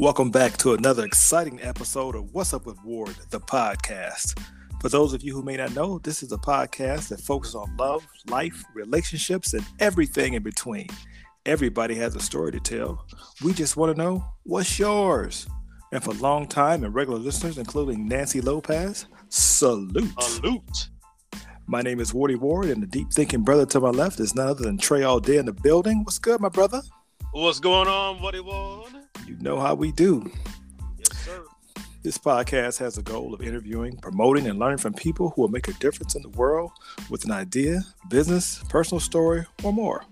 Welcome back to another exciting episode of What's Up with Ward, the podcast. For those of you who may not know, this is a podcast that focuses on love, life, relationships, and everything in between. Everybody has a story to tell. We just want to know what's yours. And for long time and regular listeners, including Nancy Lopez, salute. Salute. My name is Wardy Ward, and the deep thinking brother to my left is none other than Trey All Day in the building. What's good, my brother? What's going on, Wardy Ward? You know how we do. Yes, sir. This podcast has a goal of interviewing, promoting, and learning from people who will make a difference in the world with an idea, business, personal story, or more.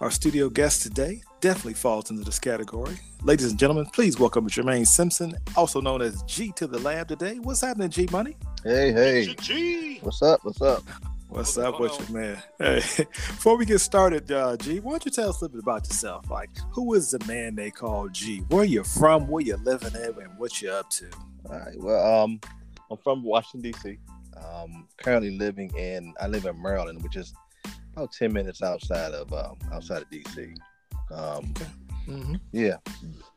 Our studio guest today definitely falls into this category. Ladies and gentlemen, please welcome Jermaine Simpson, also known as G to the Lab today. What's happening, G Money? Hey, hey. G. What's up? What's up? What's up with you, man? Hey, before we get started, uh, G, why don't you tell us a little bit about yourself? Like, who is the man they call G? Where you from? Where you living at? And what you up to? All right. Well, um, I'm from Washington D.C. Um, currently living in I live in Maryland, which is about ten minutes outside of um, outside of D.C. Um, Mm-hmm. yeah,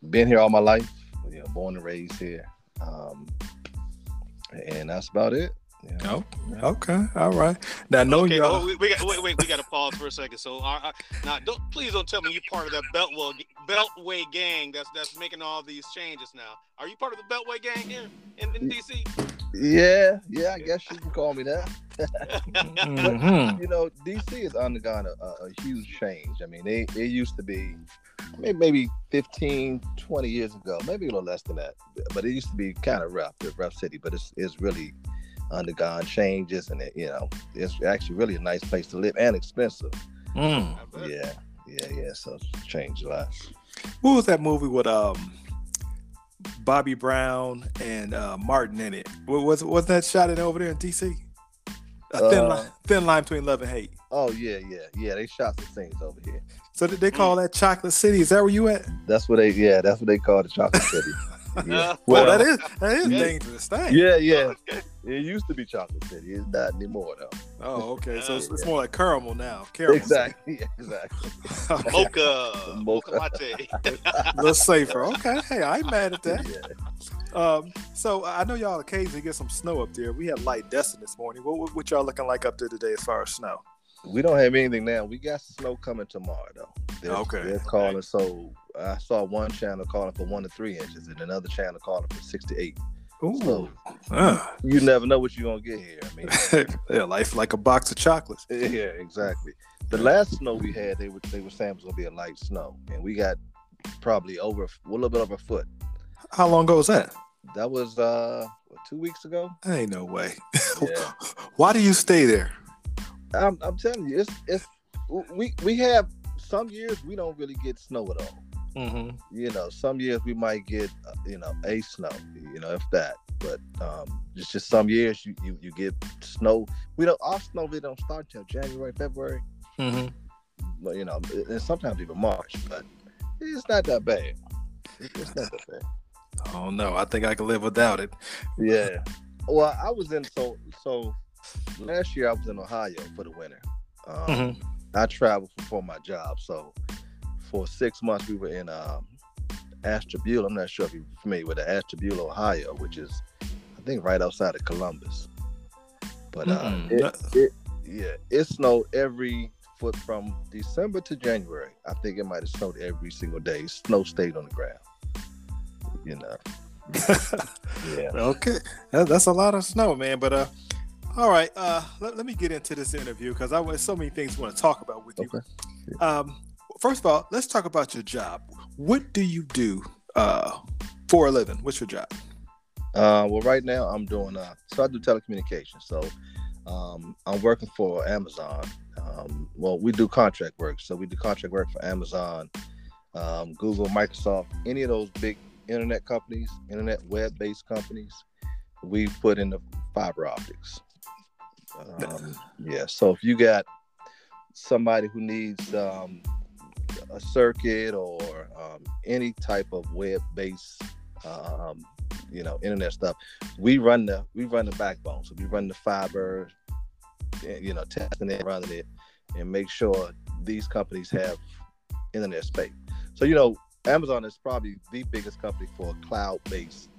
been here all my life. You know, born and raised here. Um, and that's about it. You know. Oh, okay, all right. Now, knowing Okay, you, oh, we, we got wait, wait, we got to pause for a second. So, now, don't please don't tell me you're part of that Beltway Beltway gang that's that's making all these changes now. Are you part of the Beltway gang here in, in DC? Yeah, yeah. I guess you can call me that. Mhm. you know, DC has undergone a, a, a huge change. I mean, they it used to be maybe, maybe 15, 20 years ago, maybe a little less than that, but it used to be kind of rough, a rough city. But it's it's really undergone changes, and it, you know, it's actually really a nice place to live and expensive. Mm. Yeah, yeah, yeah. So it's changed a lot. What was that movie with um Bobby Brown and uh, Martin in it? Wa- Was was that shot in over there in DC? A thin Uh, line, thin line between love and hate. Oh yeah, yeah, yeah. They shot some things over here. So did they call that Chocolate City? Is that where you at? That's what they, yeah, that's what they call the Chocolate City. Yeah. Well, that is that is Yeah. dangerous thing. Yeah, yeah. It used to be Chocolate City. It's not anymore though. Oh, okay. So it's, it's Yeah. more like caramel now. Caramel. Exactly. Yeah, exactly. Okay. Mocha, Mocha. mocha latte. A little safer. Okay. Hey, I ain't mad at that. Yeah. Um, so I know y'all occasionally get some snow up there. We had light dusting this morning. What, what, what y'all looking like up there today as far as snow? We don't have anything now. We got snow coming tomorrow though. They're, Okay. They're calling. So I saw one channel calling for one to three inches, and another channel calling for six to eight. Ooh. So Ah. you never know what you're gonna get here. I mean, yeah, life like a box of chocolates. yeah, exactly. The last snow we had, they were they were saying was gonna be a light snow, and we got probably over a little bit over a foot. How long ago was that? That was uh what, two weeks ago. Ain't no way. Yeah. Why do you stay there? I'm, I'm telling you, it's it's we we have some years we don't really get snow at all. Mm-hmm. You know, some years we might get uh, you know a snow, you know, if that. But um, it's just some years you you, you get snow. We don't our snow really don't start till January, February. Mm-hmm. But you know, and sometimes even March. But it's not that bad. It's not that bad. Oh no, I think I can live without it. Yeah. Well, I was in so so last year I was in Ohio for the winter. Um, Mhm. I traveled for, for my job, so for six months we were in um, Ashtabula. I'm not sure if you're familiar with the Ashtabula, Ohio, which is I think right outside of Columbus. But uh, Mm-mm. it, it, yeah, it snowed every foot from December to January. I think it might have snowed every single day. Snow stayed on the ground. You know. Yeah. okay, that's a lot of snow, man. But uh, all right. Uh, let, let me get into this interview because I there's so many things I want to talk about with you. Okay. Um, first of all, let's talk about your job. What do you do uh for a living? What's your job? Uh, well, right now I'm doing uh, so I do telecommunications. So um, I'm working for Amazon. Um, well, we do contract work. So we do contract work for Amazon, um, Google, Microsoft, any of those big internet companies, internet web-based companies. We put in the fiber optics. Um, yeah. So if you got somebody who needs um, a circuit or um, any type of web-based um, you know internet stuff we run the we run the backbone so we run the fiber eh, you know testing it running it and make sure these companies have internet space so you know Amazon is probably the biggest company for cloud-based.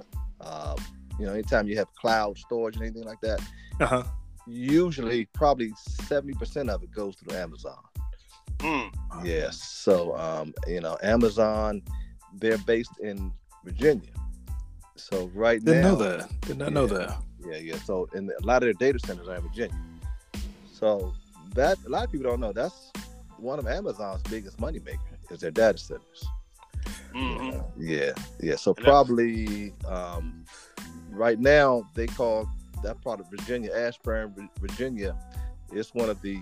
Uh, you know, anytime you have cloud storage and anything like that, Uh-huh. usually probably seventy percent of it goes through Amazon. Mm. Yes. So, um, you know, Amazon, they're based in Virginia. So right Didn't now, know that. Did not know Yeah. that. Yeah, yeah. So, and a lot of their data centers are in Virginia. So that a lot of people don't know that's one of Amazon's biggest money maker is their data centers. Mhm. Yeah, yeah. So And probably um, right now they call that part of Virginia, Ashburn, Virginia, it's one of the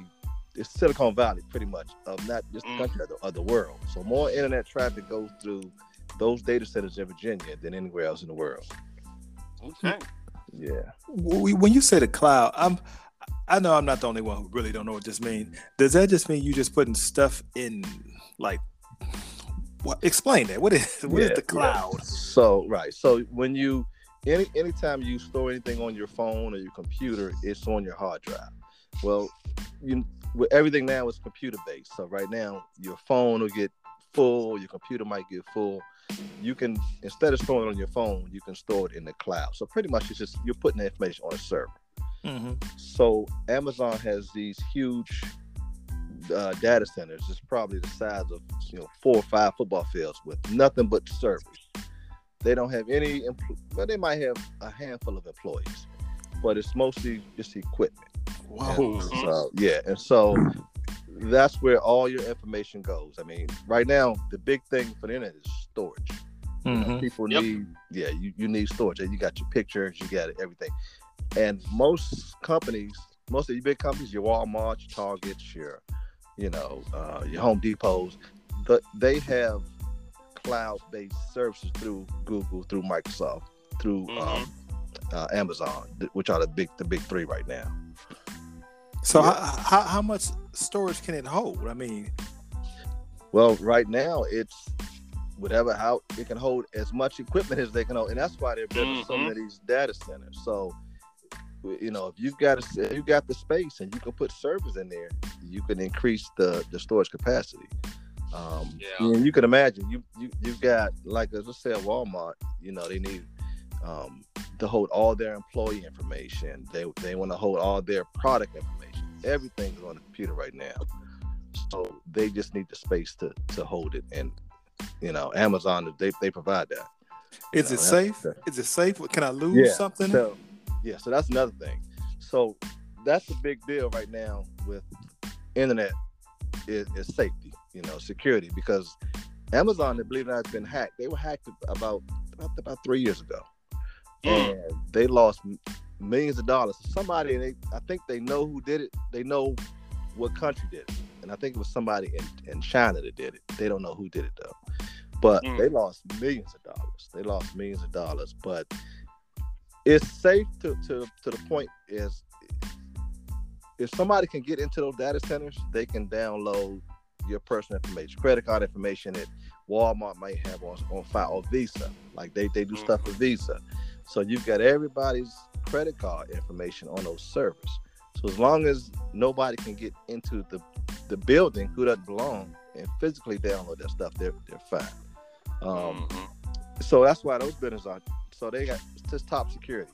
it's Silicon Valley, pretty much of not just the Mm. country of the, of the world. So more internet traffic goes through those data centers in Virginia than anywhere else in the world. Okay. Yeah. When you say the cloud, I'm I know I'm not the only one who really don't know what this means. Does that just mean you just putting stuff in like what explain that? What is what is Yeah, the cloud? So right. So when you any anytime you store anything on your phone or your computer, it's on your hard drive. Well, you with everything now is computer based. So right now your phone will get full, your computer might get full. You can instead of storing it on your phone, you can store it in the cloud. So pretty much it's just you're putting the information on a server. hmm So Amazon has these huge uh, data centers. It's probably the size of you know four or five football fields with nothing but servers. They don't have any. Empl- well, they might have a handful of employees, but it's mostly just equipment. Whoa. So yeah, and so that's where all your information goes. I mean, right now the big thing for the internet is storage. You know, Mhm. People Yep. need, yeah, you, you need storage. You got your pictures, you got everything. And most companies, most of your big companies, your Walmart, your Targets, your, you know, uh, your Home Depots, but they have cloud-based services through Google, through Microsoft, through um, uh, Amazon, which are the big, the big three right now. So Yeah. how, how how much storage can it hold? I mean, Well, right now it's whatever how it can hold as much equipment as they can hold, and that's why they're building so Mhm. many of these data centers. So, you know, if you've got a, you got the space and you can put servers in there, you can increase the the storage capacity. Um, Yeah. and you can imagine you you you've got like let's say at Walmart, you know, they need um, to hold all their employee information. They they want to hold all their product information. Everything is on the computer right now. So they just need the space to to hold it, and you know, Amazon they they provide that. is No, it safe? the- Is it safe? Can I lose Yeah, something? So yeah, so that's another thing. So that's a big deal right now with internet is, is safety, you know, security because Amazon, believe it or not, has been hacked. They were hacked about about, about three years ago, Mm. and they lost m- millions of dollars. Somebody, they I think they know who did it. They know what country did it, and I think it was somebody in, in China that did it. They don't know who did it though, but Mm. they lost millions of dollars. They lost millions of dollars, but it's safe to to to the point is if somebody can get into those data centers, they can download your personal information, credit card information that Walmart might have on, on file or Visa. Like they, they do stuff with Visa. So you've got everybody's credit card information on those servers. So as long as nobody can get into the the building who doesn't belong and physically download that stuff, they're they're fine. Um, Mhm. so that's why those buildings are so they got just top security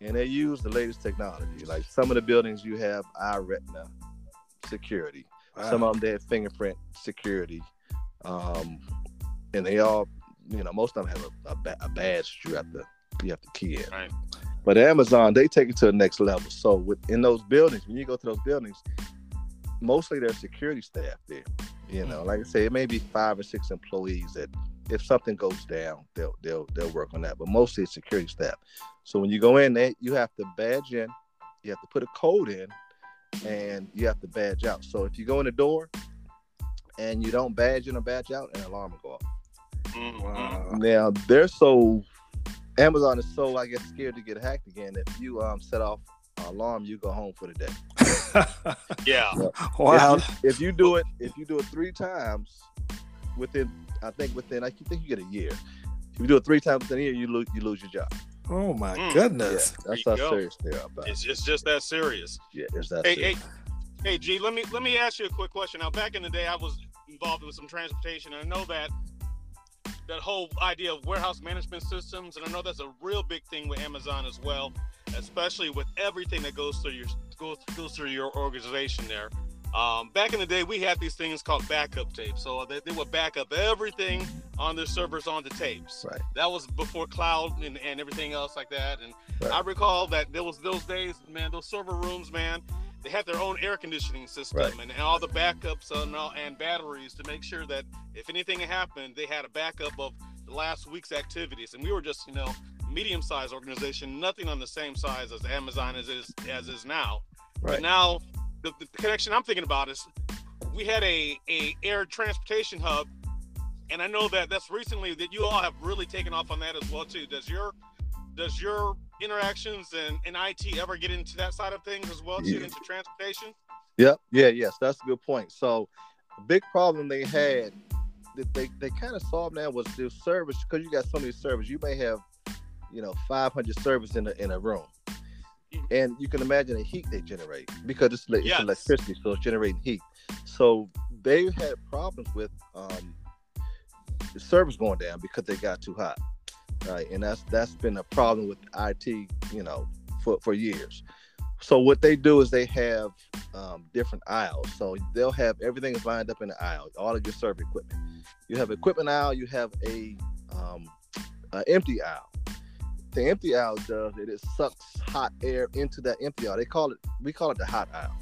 and they use the latest technology like some of the buildings you have eye retina security some of them they have fingerprint security um, and they all you know most of them have a, a, ba- a badge you have to you have to key in Right. but Amazon they take it to the next level so within those buildings when you go to those buildings mostly there's security staff there you know mm-hmm. like I say it may be five or six employees that if something goes down, they'll they'll they'll work on that. But mostly it's security staff. So when you go in there, you have to badge in, you have to put a code in, and you have to badge out. So if you go in the door and you don't badge in or badge out, an alarm will go off. Wow. Now they're so Amazon is so I guess scared to get hacked again. If you um set off an alarm, you go home for the day. Yeah. wow. If you, if you do it, if you do it three times within, I think within, I think you get a year. If you do it three times within a year, you lose, you lose your job. Oh my Mm. goodness. Yeah, that's how go. serious they are about. it. It's, it's just that serious. Yeah, it's that Hey, serious. hey, hey, G. Let me let me ask you a quick question. Now, back in the day, I was involved with some transportation, and I know that that whole idea of warehouse management systems, and I know that's a real big thing with Amazon as well, especially with everything that goes through your goes, goes through your organization there. Um, back in the day, we had these things called backup tapes. So they, they would back up everything on their servers on the tapes. Right. That was before cloud and, and everything else like that. And Right. I recall that there was those days, man, those server rooms, man, they had their own air conditioning system Right. and, and all the backups and, all, and batteries to make sure that if anything happened, they had a backup of the last week's activities. And we were just, you know, medium-sized organization, nothing on the same size as Amazon as is as is now. But Right. now the, the connection I'm thinking about is we had a, a air transportation hub, and I know that that's recently that you all have really taken off on that as well too. Does your does your interactions and and IT ever get into that side of things as well too, Yeah. into transportation? Yep. Yeah. Yes. That's a good point. So, a big problem they had that they, they kind of solved now was the service because you got so many servers. You may have, you know, 500 servers in a in a room, and you can imagine the heat they generate because it's, it's Yes. electricity, so it's generating heat. So they had problems with um, the servers going down because they got too hot, right? And that's that's been a problem with IT, you know, for for years. So what they do is they have um, different aisles. So they'll have everything is lined up in the aisle, all of your server equipment. You have equipment aisle, you have a um, a empty aisle. The empty aisle does it, it sucks hot air into that empty aisle. They call it we call it the hot aisle.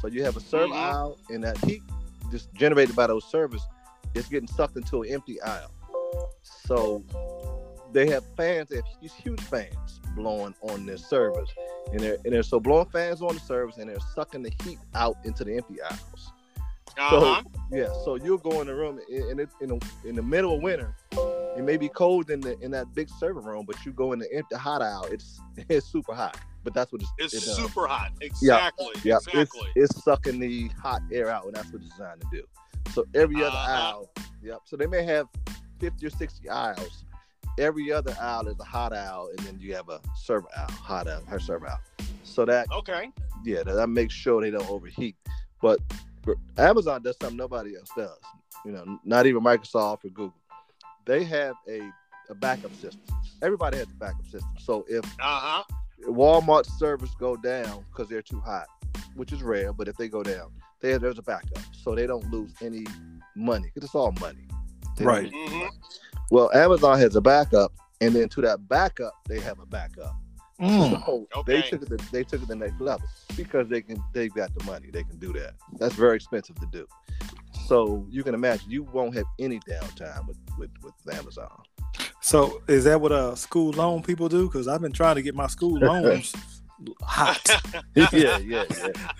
So you have a server Mhm. aisle and that heat just generated by those servers is getting sucked into an empty aisle. So they have fans, they have these huge fans blowing on their servers. And they're and they're so blowing fans on the servers and they're sucking the heat out into the empty aisles. Uh-huh. Yeah, so you'll go in the room in in, the, in the middle of winter. It may be cold in the in that big server room, but you go in the empty hot aisle. It's it's super hot, but that's what it's, it's it super hot. Exactly. Yeah, Exactly. it's it's sucking the hot air out, and that's what it's designed to do. So every other Uh-huh. aisle, yep. So they may have fifty or sixty aisles. Every other aisle is a hot aisle, and then you have a server aisle, hot aisle, her server aisle. So that okay. yeah, that, that makes sure they don't overheat. But but Amazon does something nobody else does. You know, not even Microsoft or Google. They have a, a backup system. Everybody has a backup system. So if Uh-huh. Walmart servers go down because they're too hot, which is rare, but if they go down, they, there's a backup, so they don't lose any money because it's all money. They Right. lose any Mhm. money. Well, Amazon has a backup, and then to that backup, they have a backup. Mm. So they took it. To, they took it the next level because they can. They've got the money. They can do that. That's very expensive to do. So you can imagine you won't have any downtime with with, with Amazon. So is that what uh school loan people do? Because I've been trying to get my school loans hot. yeah, yeah, yeah.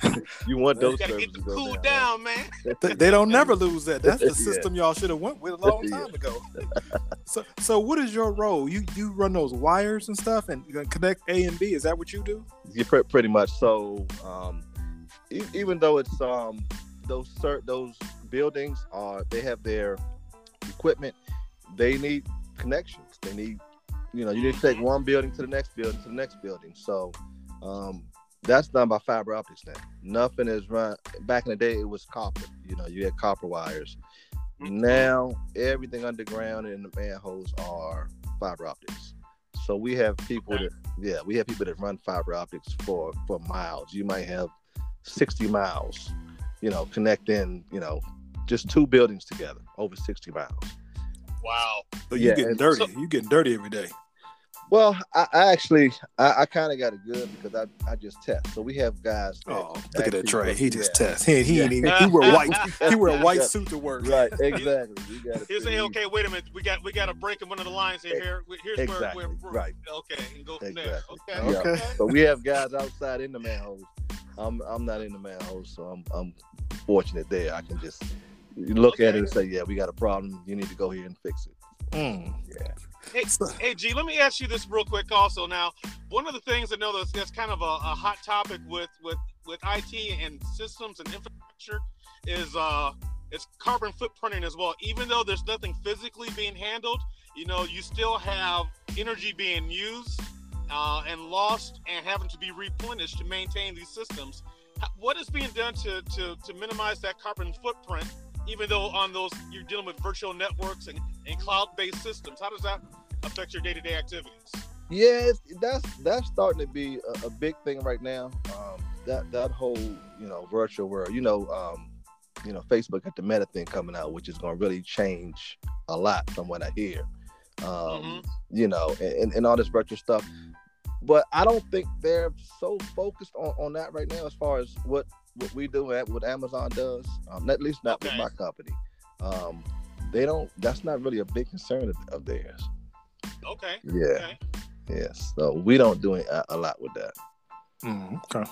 You want You those gotta get to the go cool down. down, man. They, they don't never lose that. That's the Yeah. system y'all should have went with a long Yeah. time ago. So so what is your role? You you run those wires and stuff and you connect A and B. Is that what you do? Yeah, pre- pretty much. So, um, e- even though it's um, those cert- those buildings are they have their equipment, they need connections. They need, you know, you need to take one building to the next building to the next building. So, um, that's done by fiber optics now. Nothing is run. Back in the day, it was copper. You know, you had copper wires. Now everything underground and in the manholes are fiber optics. So we have people Okay. that yeah, we have people that run fiber optics for for miles. You might have 60 miles, you know, connecting, you know, just two buildings together over 60 miles. Wow. So you Yeah, getting dirty. so- you getting dirty every day. Well, I, I actually I, I kind of got it good because I, I just test. So we have guys. Oh, look at that actually Trey. He just yeah. tests. He, he Yeah. ain't even he wear white he wear a white Yeah. suit to work. Right, exactly. We got He'll say, okay, wait a minute. We got we got a break in one of the lines here. Here, here's Exactly, where we're right. Okay, and go from Exactly. there. Okay. Yeah. Okay. So we have guys outside in the manholes. I'm I'm not in the manholes, so I'm I'm fortunate there. I can just look at it and say, yeah, we got a problem. You need to go here and fix it. Mm. Yeah. Hey, hey, G, let me ask you this real quick. Also, now, one of the things I know that's, that's kind of a, a hot topic with with with IT and systems and infrastructure is uh it's carbon footprinting as well. Even though there's nothing physically being handled, you know, you still have energy being used uh, and lost and having to be replenished to maintain these systems. What is being done to to, to minimize that carbon footprint even though on those you're dealing with virtual networks and, and cloud-based systems? How does that affect your day-to-day activities? Yeah, that's that's starting to be a, a big thing right now. Um, that that whole you know virtual world. You know, um, you know, Facebook got the Meta thing coming out, which is going to really change a lot from what I hear. Um, Mhm. You know, and, and all this virtual stuff. But I don't think they're so focused on, on that right now as far as what what we do at what Amazon does. Um, at least not with my company. Um, they don't. That's not really a big concern of, of theirs. Okay. Yeah. Okay. Yes. So we don't do it a, a lot with that. Mm, okay.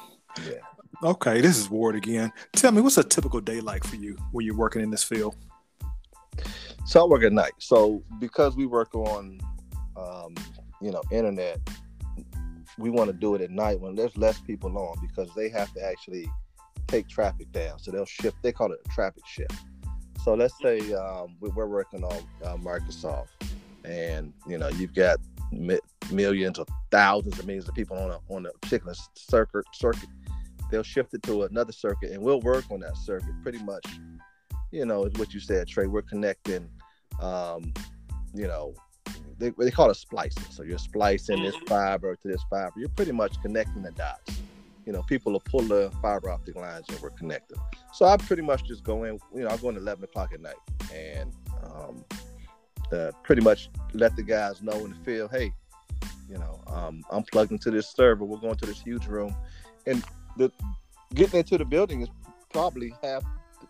Yeah. Okay, this is Ward again. Tell me, what's a typical day like for you when you're working in this field? So I work at night. So because we work on, um, you know, internet, we want to do it at night when there's less people on because they have to actually take traffic down. So they'll shift. They call it a traffic shift. So let's say um, we- we're working on uh, Microsoft, and you know you've got mi- millions or thousands of millions of people on a on a particular circuit circuit. They'll shift it to another circuit, and we'll work on that circuit pretty much you know, is what you said, Trey. We're connecting, um, you know, they, they call it splicing. So you're splicing this Mhm. fiber to this fiber. You're pretty much connecting the dots. You know, people will pull the fiber optic lines and we're connecting. So I pretty much just go in, you know, I go in 11 o'clock at night and um, uh, pretty much let the guys know in the field, hey, you know, um, I'm plugged into this server. We're going to this huge room. And the getting into the building is probably half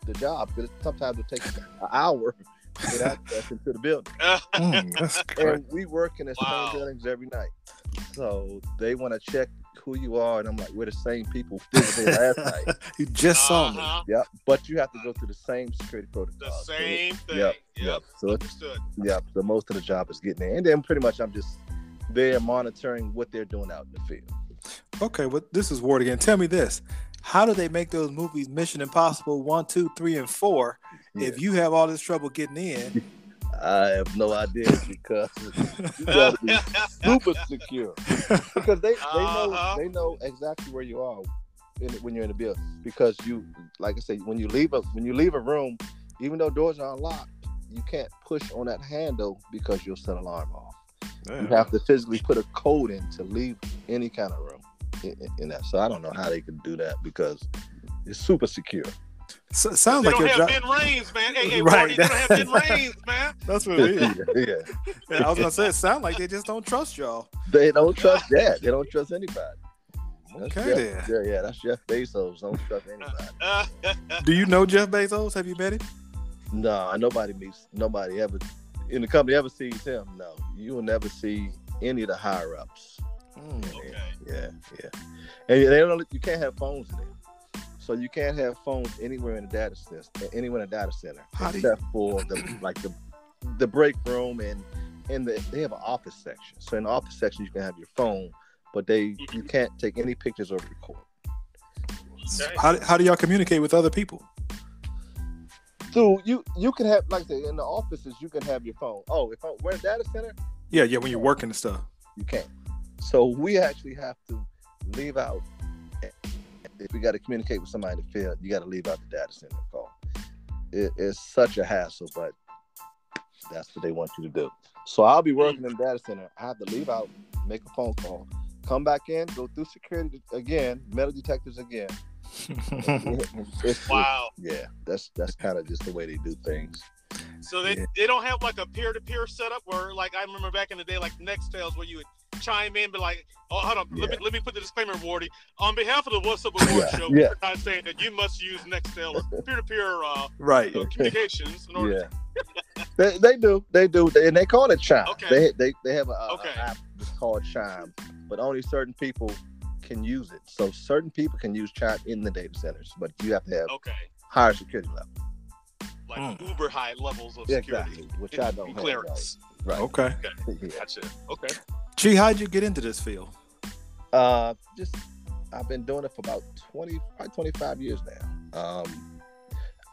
the job because sometimes it takes an hour to get access into the building. Mm. And we work in the Wow. same buildings every night. So they want to check who you are. And I'm like, we're the same people physically last night. you just saw me. Uh-huh. Yeah. But you have to go through the same security protocol. The So, same thing. Yep. Yep. yep. So it's, Understood. yeah. So most of the job is getting there. And then pretty much I'm just there monitoring what they're doing out in the field. Okay, well, this is Ward again. Tell me this: How do they make those movies Mission Impossible one, two, three, and four? Yeah. If you have all this trouble getting in, I have no idea because you gotta be super secure. Because they, they know Uh-huh. they know exactly where you are in, when you're in the building because you like I said when you leave a when you leave a room even though doors are unlocked you can't push on that handle because you'll set an alarm off. You have to physically put a code in to leave any kind of room in, in- in that. So I don't know how they can do that because it's super secure So, sounds They like don't have job. Ben Rains, man. Hey, hey, Right. Wardy, they don't have Ben Rains, man. That's what it is. yeah Yeah, I was gonna say it sounds like they just don't trust y'all. they don't trust that they don't trust anybody That's Okay, Jeff- then. yeah, yeah, that's Jeff Bezos. Don't trust anybody. Do you know Jeff Bezos? Have you met him? No, nobody meets nobody ever in the company ever sees him. No, you will never see any of the higher ups. Mm. okay. Yeah, yeah, and they don't. You can't have phones in there, so you can't have phones anywhere in the data center. Anywhere in the data center, How do you- except for the like the the break room and and the, they have an office section. So in the office section, you can have your phone, but they you can't take any pictures or record. Okay. How, how do y'all communicate with other people? So you you can have like I said in the offices you can have your phone. Oh, if I, we're in a data center, Yeah, yeah, when you're working and stuff. you can't. So we actually have to leave out. If we got to communicate with somebody in the field, you got to leave out the data center call. It, it's such a hassle, but that's what they want you to do. So I'll be working in the data center. I have to leave out, make a phone call, come back in, go through security again, metal detectors again. It's- Wow. yeah, that's that's kind of just the way they do things. So they, Yeah. they don't have like a peer to peer setup where like I remember back in the day like Nextels where you would chime in, but like, oh hold on, let me let me put the disclaimer, Wardy. On behalf of the What's Up with Ward Yeah, show, yeah. we're not saying that you must use Nextel or peer to peer uh right. uh, communications in order Yeah. they, they do. They do. And they call it Chime. Okay. They, they they have a, a- a app that's called Chime, but only certain people can use it. So certain people can use Chime in the data centers, but you have to have okay. higher security level. Like Mm. uber high levels of Yeah, security. exactly. Which I don't have. Clearance. Right. Okay. right. Yeah. Gotcha. Okay. G, how'd you get into this field? Uh, just I've been doing it for about 20, probably 25 years now. Um,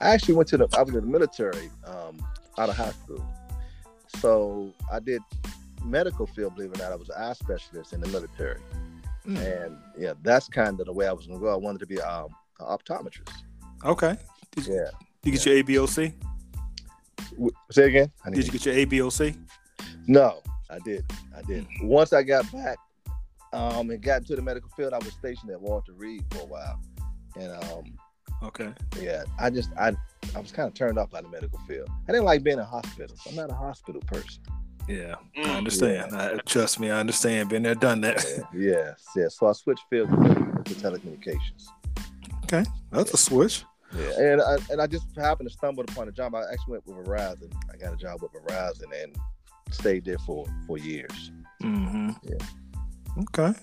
I actually went to the I was in the military um, out of high school, so I did medical field. Believe it or not, I was an eye specialist in the military, Mm. and yeah, that's kind of the way I was going to go. I wanted to be um, an optometrist. Okay. Did, Yeah, you get your ABOC? W- Say again. Did you get your ABOC? No, I did. I did. Once I got back um, and got into the medical field, I was stationed at Walter Reed for a while, and um, Okay. yeah, I just I I was kind of turned off by the medical field. I didn't like being in hospitals. I'm not a hospital person. Yeah, I Mm. understand. I, trust me, I understand. Been there, done that. yes, yes. So I switched fields to telecommunications. Okay, that's a switch. Yeah, and I, and I just happened to stumble upon a job. I actually went with Verizon. I got a job with Verizon and stayed there for for years. Mm-hmm. Yeah. Okay.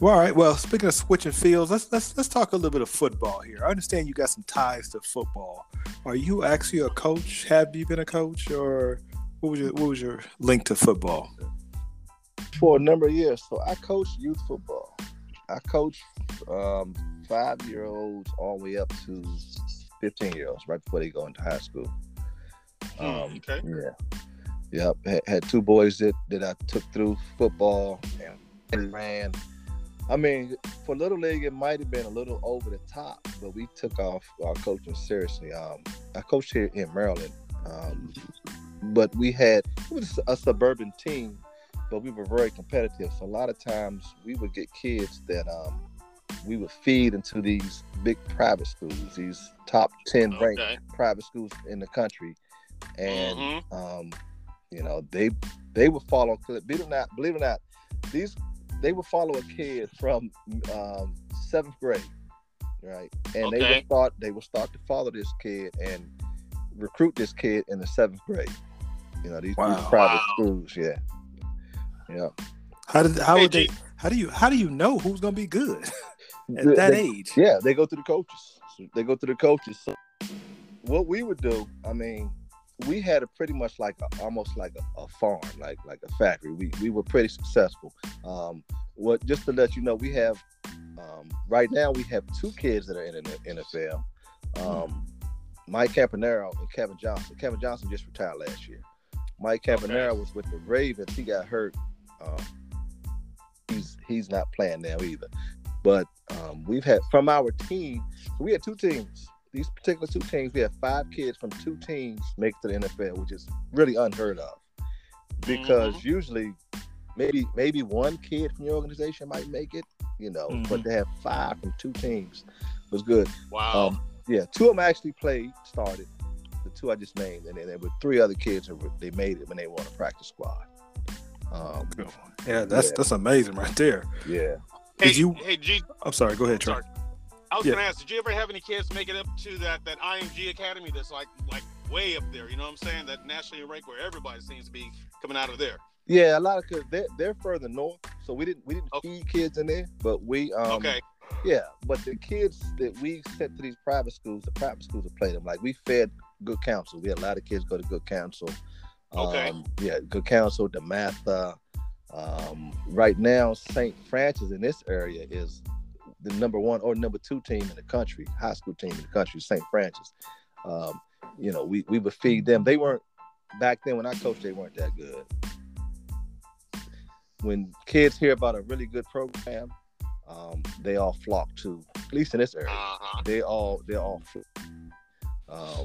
Well, all right. Well, speaking of switching fields, let's let's let's talk a little bit of football here. I understand you got some ties to football. Are you actually a coach? Have you been a coach, or what was your what was your link to football? for a number of years. So I coached youth football. I coached um, five year olds all the way up to 15 year olds right before they go into high school. Um, Mm, okay. Yeah. Yep. Had, had two boys that, that I took through football and ran. I mean, for Little League, it might have been a little over the top, but we took off our coaching seriously. Um, I coached here in Maryland, um, but we had it was a suburban team, but we were very competitive. So a lot of times we would get kids that um, we would feed into these big private schools, these top ten ranked Okay. private schools in the country, and Mhm. um, you know, they they would follow. Believe it or not, believe it or not, these they would follow a kid from um, seventh grade, right? And they would start they would start to follow this kid and recruit this kid in the seventh grade. You know, these, these private Wow. schools, yeah, yeah. How did how Hey, would they? G- How do you how do you know who's gonna be good at They- that they- age? Yeah, they go through the coaches. So they go through the coaches. So what we would do, I mean, we had a pretty much like a, almost like a, a farm, like like a factory. We we were pretty successful. Um, what just to let you know, we have um, right now we have two kids that are in the NFL. Um, Mike Campanero and Kevin Johnson. Kevin Johnson just retired last year. Mike Campanero was with the Ravens. He got hurt. Um, he's he's not playing now either. But um, we've had from our team, so we had two teams. These particular two teams, we have five kids from two teams make it to the NFL, which is really unheard of. Because usually, maybe maybe one kid from your organization might make it, you know, but Mhm. to have five from two teams was good. Wow. Um, yeah, two of them actually played, started. The two I just named, and then there were three other kids who were, they made it when they were on a practice squad. Um, Yeah, that's Yeah. that's amazing right there. yeah, hey, did you- hey, G, I'm sorry. Go ahead, Trey. I was Yeah. gonna ask, did you ever have any kids make it up to that that IMG Academy that's like like way up there? You know what I'm saying? That nationally ranked where everybody seems to be coming out of there. yeah. A lot of kids they're, they're further north, so we didn't we didn't Okay. feed kids in there, but we um, okay. Yeah, but the kids that we sent to these private schools, the private schools that played them, like we fed Good Counsel. We had a lot of kids go to Good Counsel. Okay. Um, yeah, Good Counsel, DeMatha. Um, right now, St. Francis in this area is the number one or number two team in the country, high school team in the country, St. Francis. Um, you know, we, we would feed them. They weren't back then when I coached, they weren't that good. When kids hear about a really good program, um, they all flock to, at least in this area Uh-huh. they all they all um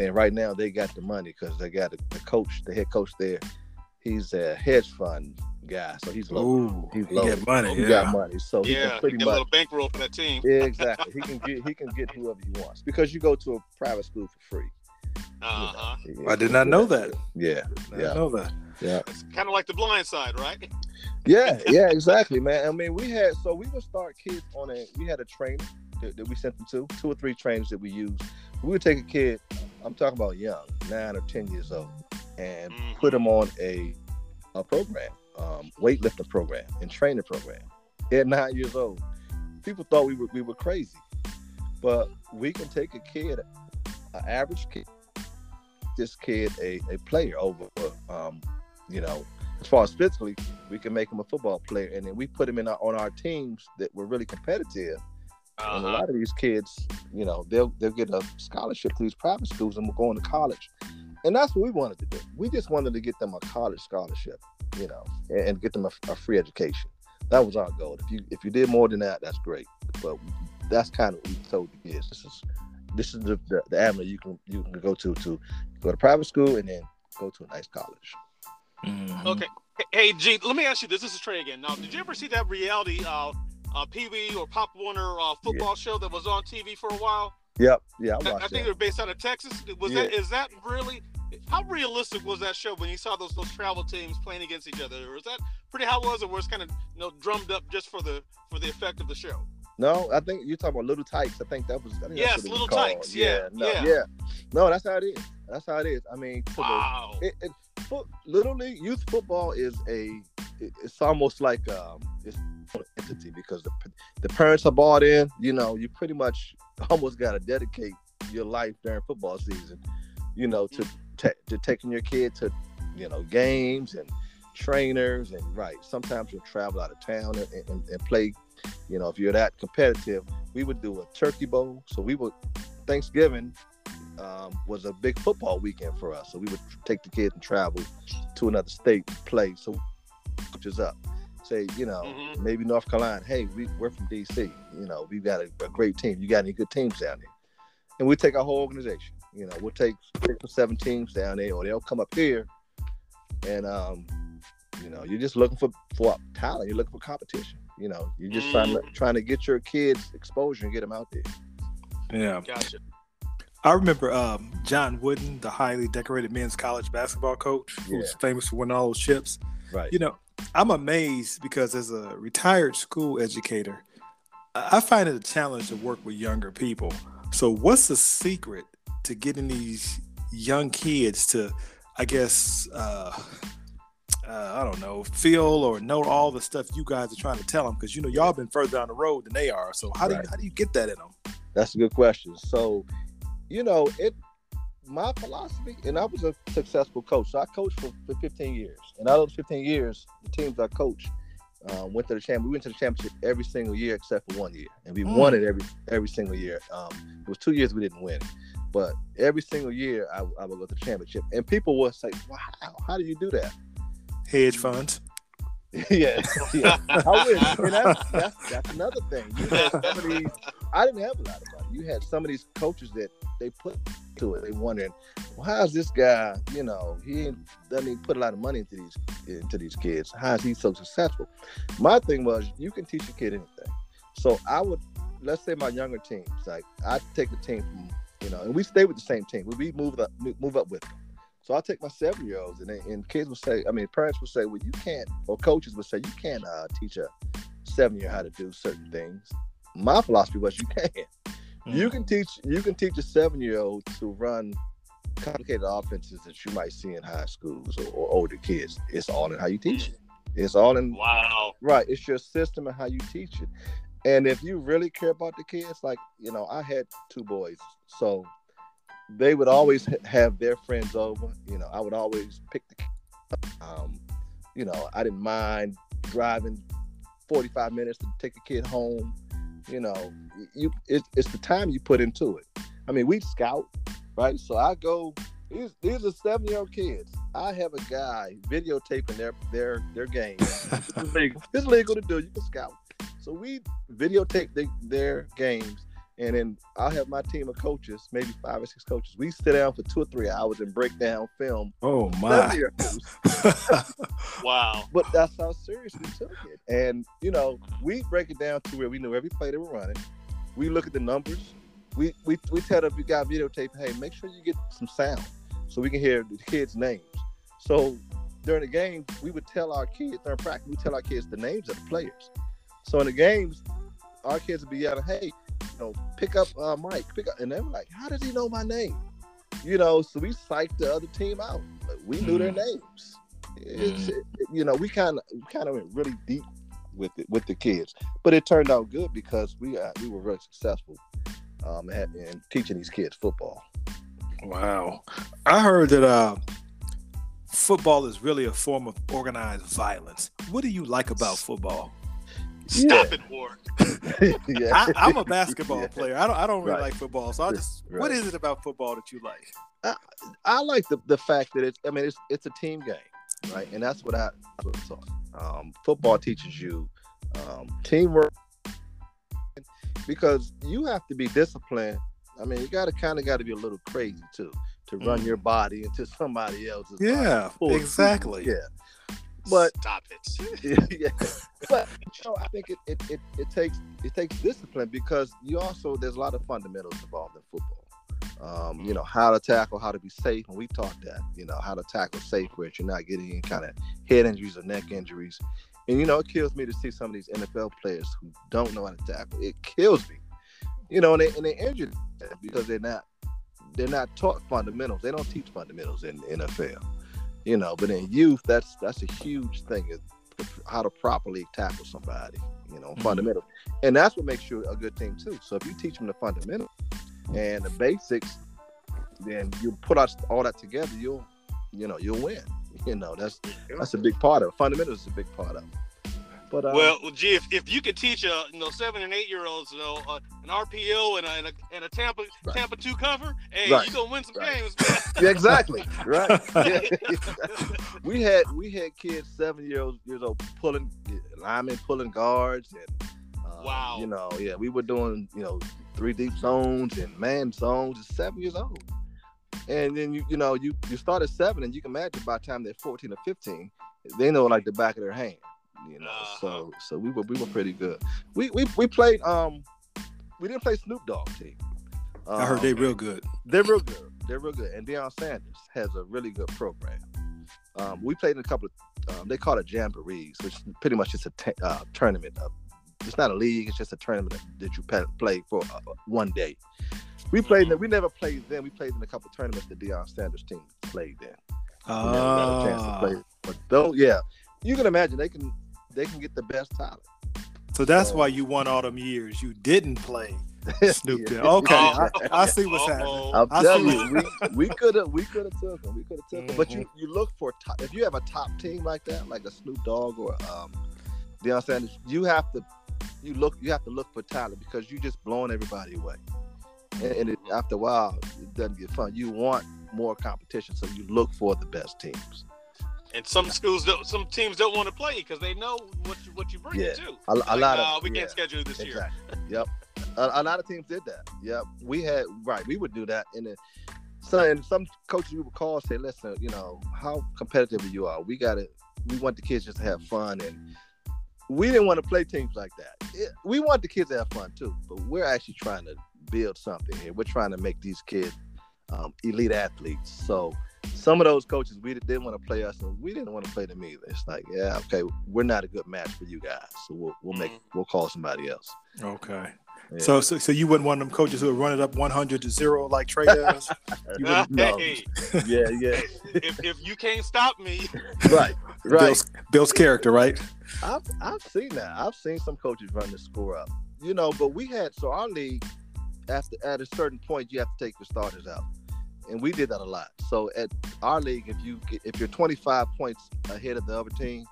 and right now they got the money because they got the coach the head coach there he's a hedge fund guy so he's low Ooh, he's he low get money. he Yeah. got money so he Yeah, can pretty get a much little bankroll for that team. yeah, exactly he can get he can get whoever he wants because you go to a private school for free. Uh-huh. Yeah, I did not know that. yeah I yeah know that. yeah It's kind of like the blind side, right? yeah yeah exactly man i mean we had so we would start kids on a we had a trainer that, that we sent them to two or three trainers that we used we would take a kid i'm talking about young nine or ten years old and Mhm. put them on a a program um weightlifting program and training program at nine years old people thought we were we were crazy but we can take a kid an average kid this kid a, a player over um you know as far as physically, we can make him a football player, and then we put him in our, on our teams that were really competitive. And a Uh-huh. lot of these kids, you know, they'll they'll get a scholarship to these private schools and will go into college, and that's what we wanted to do. We just wanted to get them a college scholarship, you know, and, and get them a, a free education. That was our goal. If you if you did more than that, that's great. But that's kind of what we told the kids. This is this is the, the, the avenue you can you can go to to go to private school and then go to a nice college. Mm-hmm. Okay. Hey, G, let me ask you this. This is Trey again. Now, did you ever see that reality uh, uh, Pee Wee or Pop Warner uh, football yeah. show that was on TV for a while? Yep. Yeah, I, I, I think that. they're based out of Texas. Was yeah. that is that really how realistic was that show when you saw those those travel teams playing against each other? Was that pretty how it was, or was it kind of you know drummed up just for the for the effect of the show? No, I think you're talking about Little Tikes. I think that was. I think yes, Little Tikes. Yeah, yeah, no, yeah. yeah. No, that's how it is. That's how it is. I mean, wow. The, it, it, foot, Little League youth football is a. It, it's almost like um, it's an entity because the the parents are bought in. You know, you pretty much almost got to dedicate your life during football season. You know, to to taking your kid to, you know, games and trainers and right. Sometimes you'll travel out of town and, and, and play. You know, if you're that competitive, we would do a turkey bowl. So we would Thanksgiving um, was a big football weekend for us. So we would take the kids and travel to another state to play. So coaches up. Say, you know, mm-hmm. maybe North Carolina, hey, we, we're from DC. You know, we've got a, a, great team. You got any good teams down there? And we take our whole organization. You know, we'll take six or seven teams down there, or they'll come up here, and um, you know, you're just looking for for talent. You're looking for competition. You know, you're just trying to mm. trying to get your kids exposure and get them out there. Yeah, gotcha. I remember um, John Wooden, the highly decorated men's college basketball coach, who yeah. was famous for winning all those chips. Right. You know, I'm amazed because as a retired school educator, I find it a challenge to work with younger people. So, what's the secret to getting these young kids to, I guess, uh, uh, I don't know, feel or know all the stuff you guys are trying to tell them? Because you know y'all been further down the road than they are. So how do you, how do you get that in them? That's a good question. So, you know, it my philosophy, and I was a successful coach. So I coached for, for 15 years, and out of those 15 years, the teams I coached um, went to the champ. We went to the championship every single year except for one year, and we mm. won it every every single year. Um, it was two years we didn't win, but every single year I, I would go to the championship, and people would say, "Wow, how do you do that?" Hedge funds. yeah, yeah. I wish. And that's, that's, that's another thing. You had some of these. I didn't have a lot of money. You had some of these coaches that they put to it. They wondering, well, how's this guy? You know, he doesn't even put a lot of money into these into these kids. How is he so successful? My thing was, you can teach a kid anything. So I would, let's say my younger teams, like I take the team from, you know, and we stay with the same team. We move up, move up with them. So I'll take my seven year olds, and, and kids will say, I mean, parents will say, well, you can't, or coaches will say, you can't uh, teach a seven year old how to do certain things. My philosophy was, you can. Mm-hmm. You can teach, you can teach a seven year old to run complicated offenses that you might see in high schools or, or older kids. It's all in how you teach it. It's all in wow. Right. It's your system and how you teach it. And if you really care about the kids, like you know, I had two boys, so they would always have their friends over. You know, I would always pick the. Um, you know, I didn't mind driving 45 minutes to take a kid home. You know, you it, it's the time you put into it. I mean, we scout, right? So I go. These these are seven year old kids. I have a guy videotaping their their their legal. it's legal to do. You can scout. So we videotape the, their games and then I'll have my team of coaches, maybe five or six coaches. We sit down for two or three hours and break down film. Oh my! wow! But that's how serious we took it. And you know, we break it down to where we knew every play that we're running. We look at the numbers. We we we tell them if you got videotape, hey, make sure you get some sound so we can hear the kids' names. So during the game, we would tell our kids during practice, we tell our kids the names of the players. So in the games, our kids would be yelling, hey you know, pick up uh, Mike, pick up, and they were like, how does he know my name? You know, so we psyched the other team out. We knew mm. their names. Mm. It, you know, we kind of kind of went really deep with it with the kids, but it turned out good because we uh, we were very successful um, at, in teaching these kids football. Wow, I heard that uh, football is really a form of organized violence. What do you like about football? Stop yeah. it, War. yeah. I, am a basketball yeah. player. I don't. I don't really right. like football. So I just. Right. What is it about football that you like? I, I like the, the fact that it's. I mean, it's it's a team game, right? And that's what I thought. Um, football teaches you um, teamwork because you have to be disciplined I mean, you gotta kind of got to be a little crazy too to run Mm. your body into somebody else's. Yeah, Full exactly. Yeah, but stop it. yeah, but you know, I think it, it, it, it takes it takes discipline because you also there's a lot of fundamentals involved in football. Um, you know how to tackle, how to be safe, and we taught that. You know how to tackle safe where you're not getting any kind of head injuries or neck injuries. And you know it kills me to see some of these NFL players who don't know how to tackle. It kills me. You know, and they and they injured because they're not they're not taught fundamentals. They don't teach fundamentals in the NFL. You know, but in youth, that's that's a huge thing how to properly tackle somebody. You know, Mhm. fundamentals, and that's what makes you a good team too. So if you teach them the fundamentals and the basics, then you put all that together, you'll you know you'll win. You know, that's that's a big part of it. Fundamentals is a big part of it. But uh, Well, gee, if, if you could teach a you know seven and eight year olds you know uh, an RPO and a, and a, and a Tampa Right. Tampa two cover, hey, Right. you gonna win some Right. games, yeah, exactly right. Yeah. we had we had kids seven years years old pulling linemen pulling guards and uh, Wow. you know yeah we were doing you know three deep zones and man zones at seven years old and then you you know you you start at seven and you can imagine by the time they're 14 or 15 they know like the back of their hand you know so Uh-huh. so we were we were pretty good we we, we played um we didn't play Snoop Dogg team I heard Um, they real good. they're real good. They're real good. And Deion Sanders has a really good program. Um, we played in a couple of, um, they call it jamborees, which is pretty much just a t- uh, tournament. Of, it's not a league. It's just a tournament that, that you pa- play for uh, one day. We played. in We never played then. We played in a couple of tournaments that Deion Sanders team played in. We never got a chance to play. But though, yeah, you can imagine they can they can get the best talent. so that's So- why you won all them years. You didn't play Snoop Yeah. Dogg. Okay. I, I see what's happening. I'm I telling you, we, we could have we could have took him. We could have took him. But you Mm-hmm. you look for top, if you have a top team like that, like a Snoop Dogg or um, Deion Sanders, you have to you look you have to look for talent because you're just blowing everybody away. And, and it, after a while, it doesn't get fun. You want more competition, so you look for the best teams. And some schools, don't, some teams don't want to play because they know what you, what you bring Yeah. to. A, a Like, lot of we yeah. can't schedule it this year. Exactly. Yep. A, a lot of teams did that. Yep. We had right. We would do that, and then so and some coaches we would call and say, "Listen, you know how competitive you are. We got to. We want the kids just to have fun, and we didn't want to play teams like that. It- we want the kids to have fun too, but we're actually trying to build something here. We're trying to make these kids um, elite athletes. So." Some of those coaches we didn't want to play us, and we didn't want to play them either. It's like, yeah, okay, we're not a good match for you guys, so we'll we'll make mm-hmm. we'll call somebody else. Okay. Yeah. So, so so you wouldn't want them coaches who would run it up 100 to zero like Trey does? You wouldn't. Hey, yeah, yeah, if, if you can't stop me, right, right. Bill's, Bill's character, right? I've I've seen that. I've seen some coaches run the score up, you know. But we had so our league, after at a certain point, you have to take your starters out, and we did that a lot. So at our league, if you get, if you're 25 points ahead of the other team,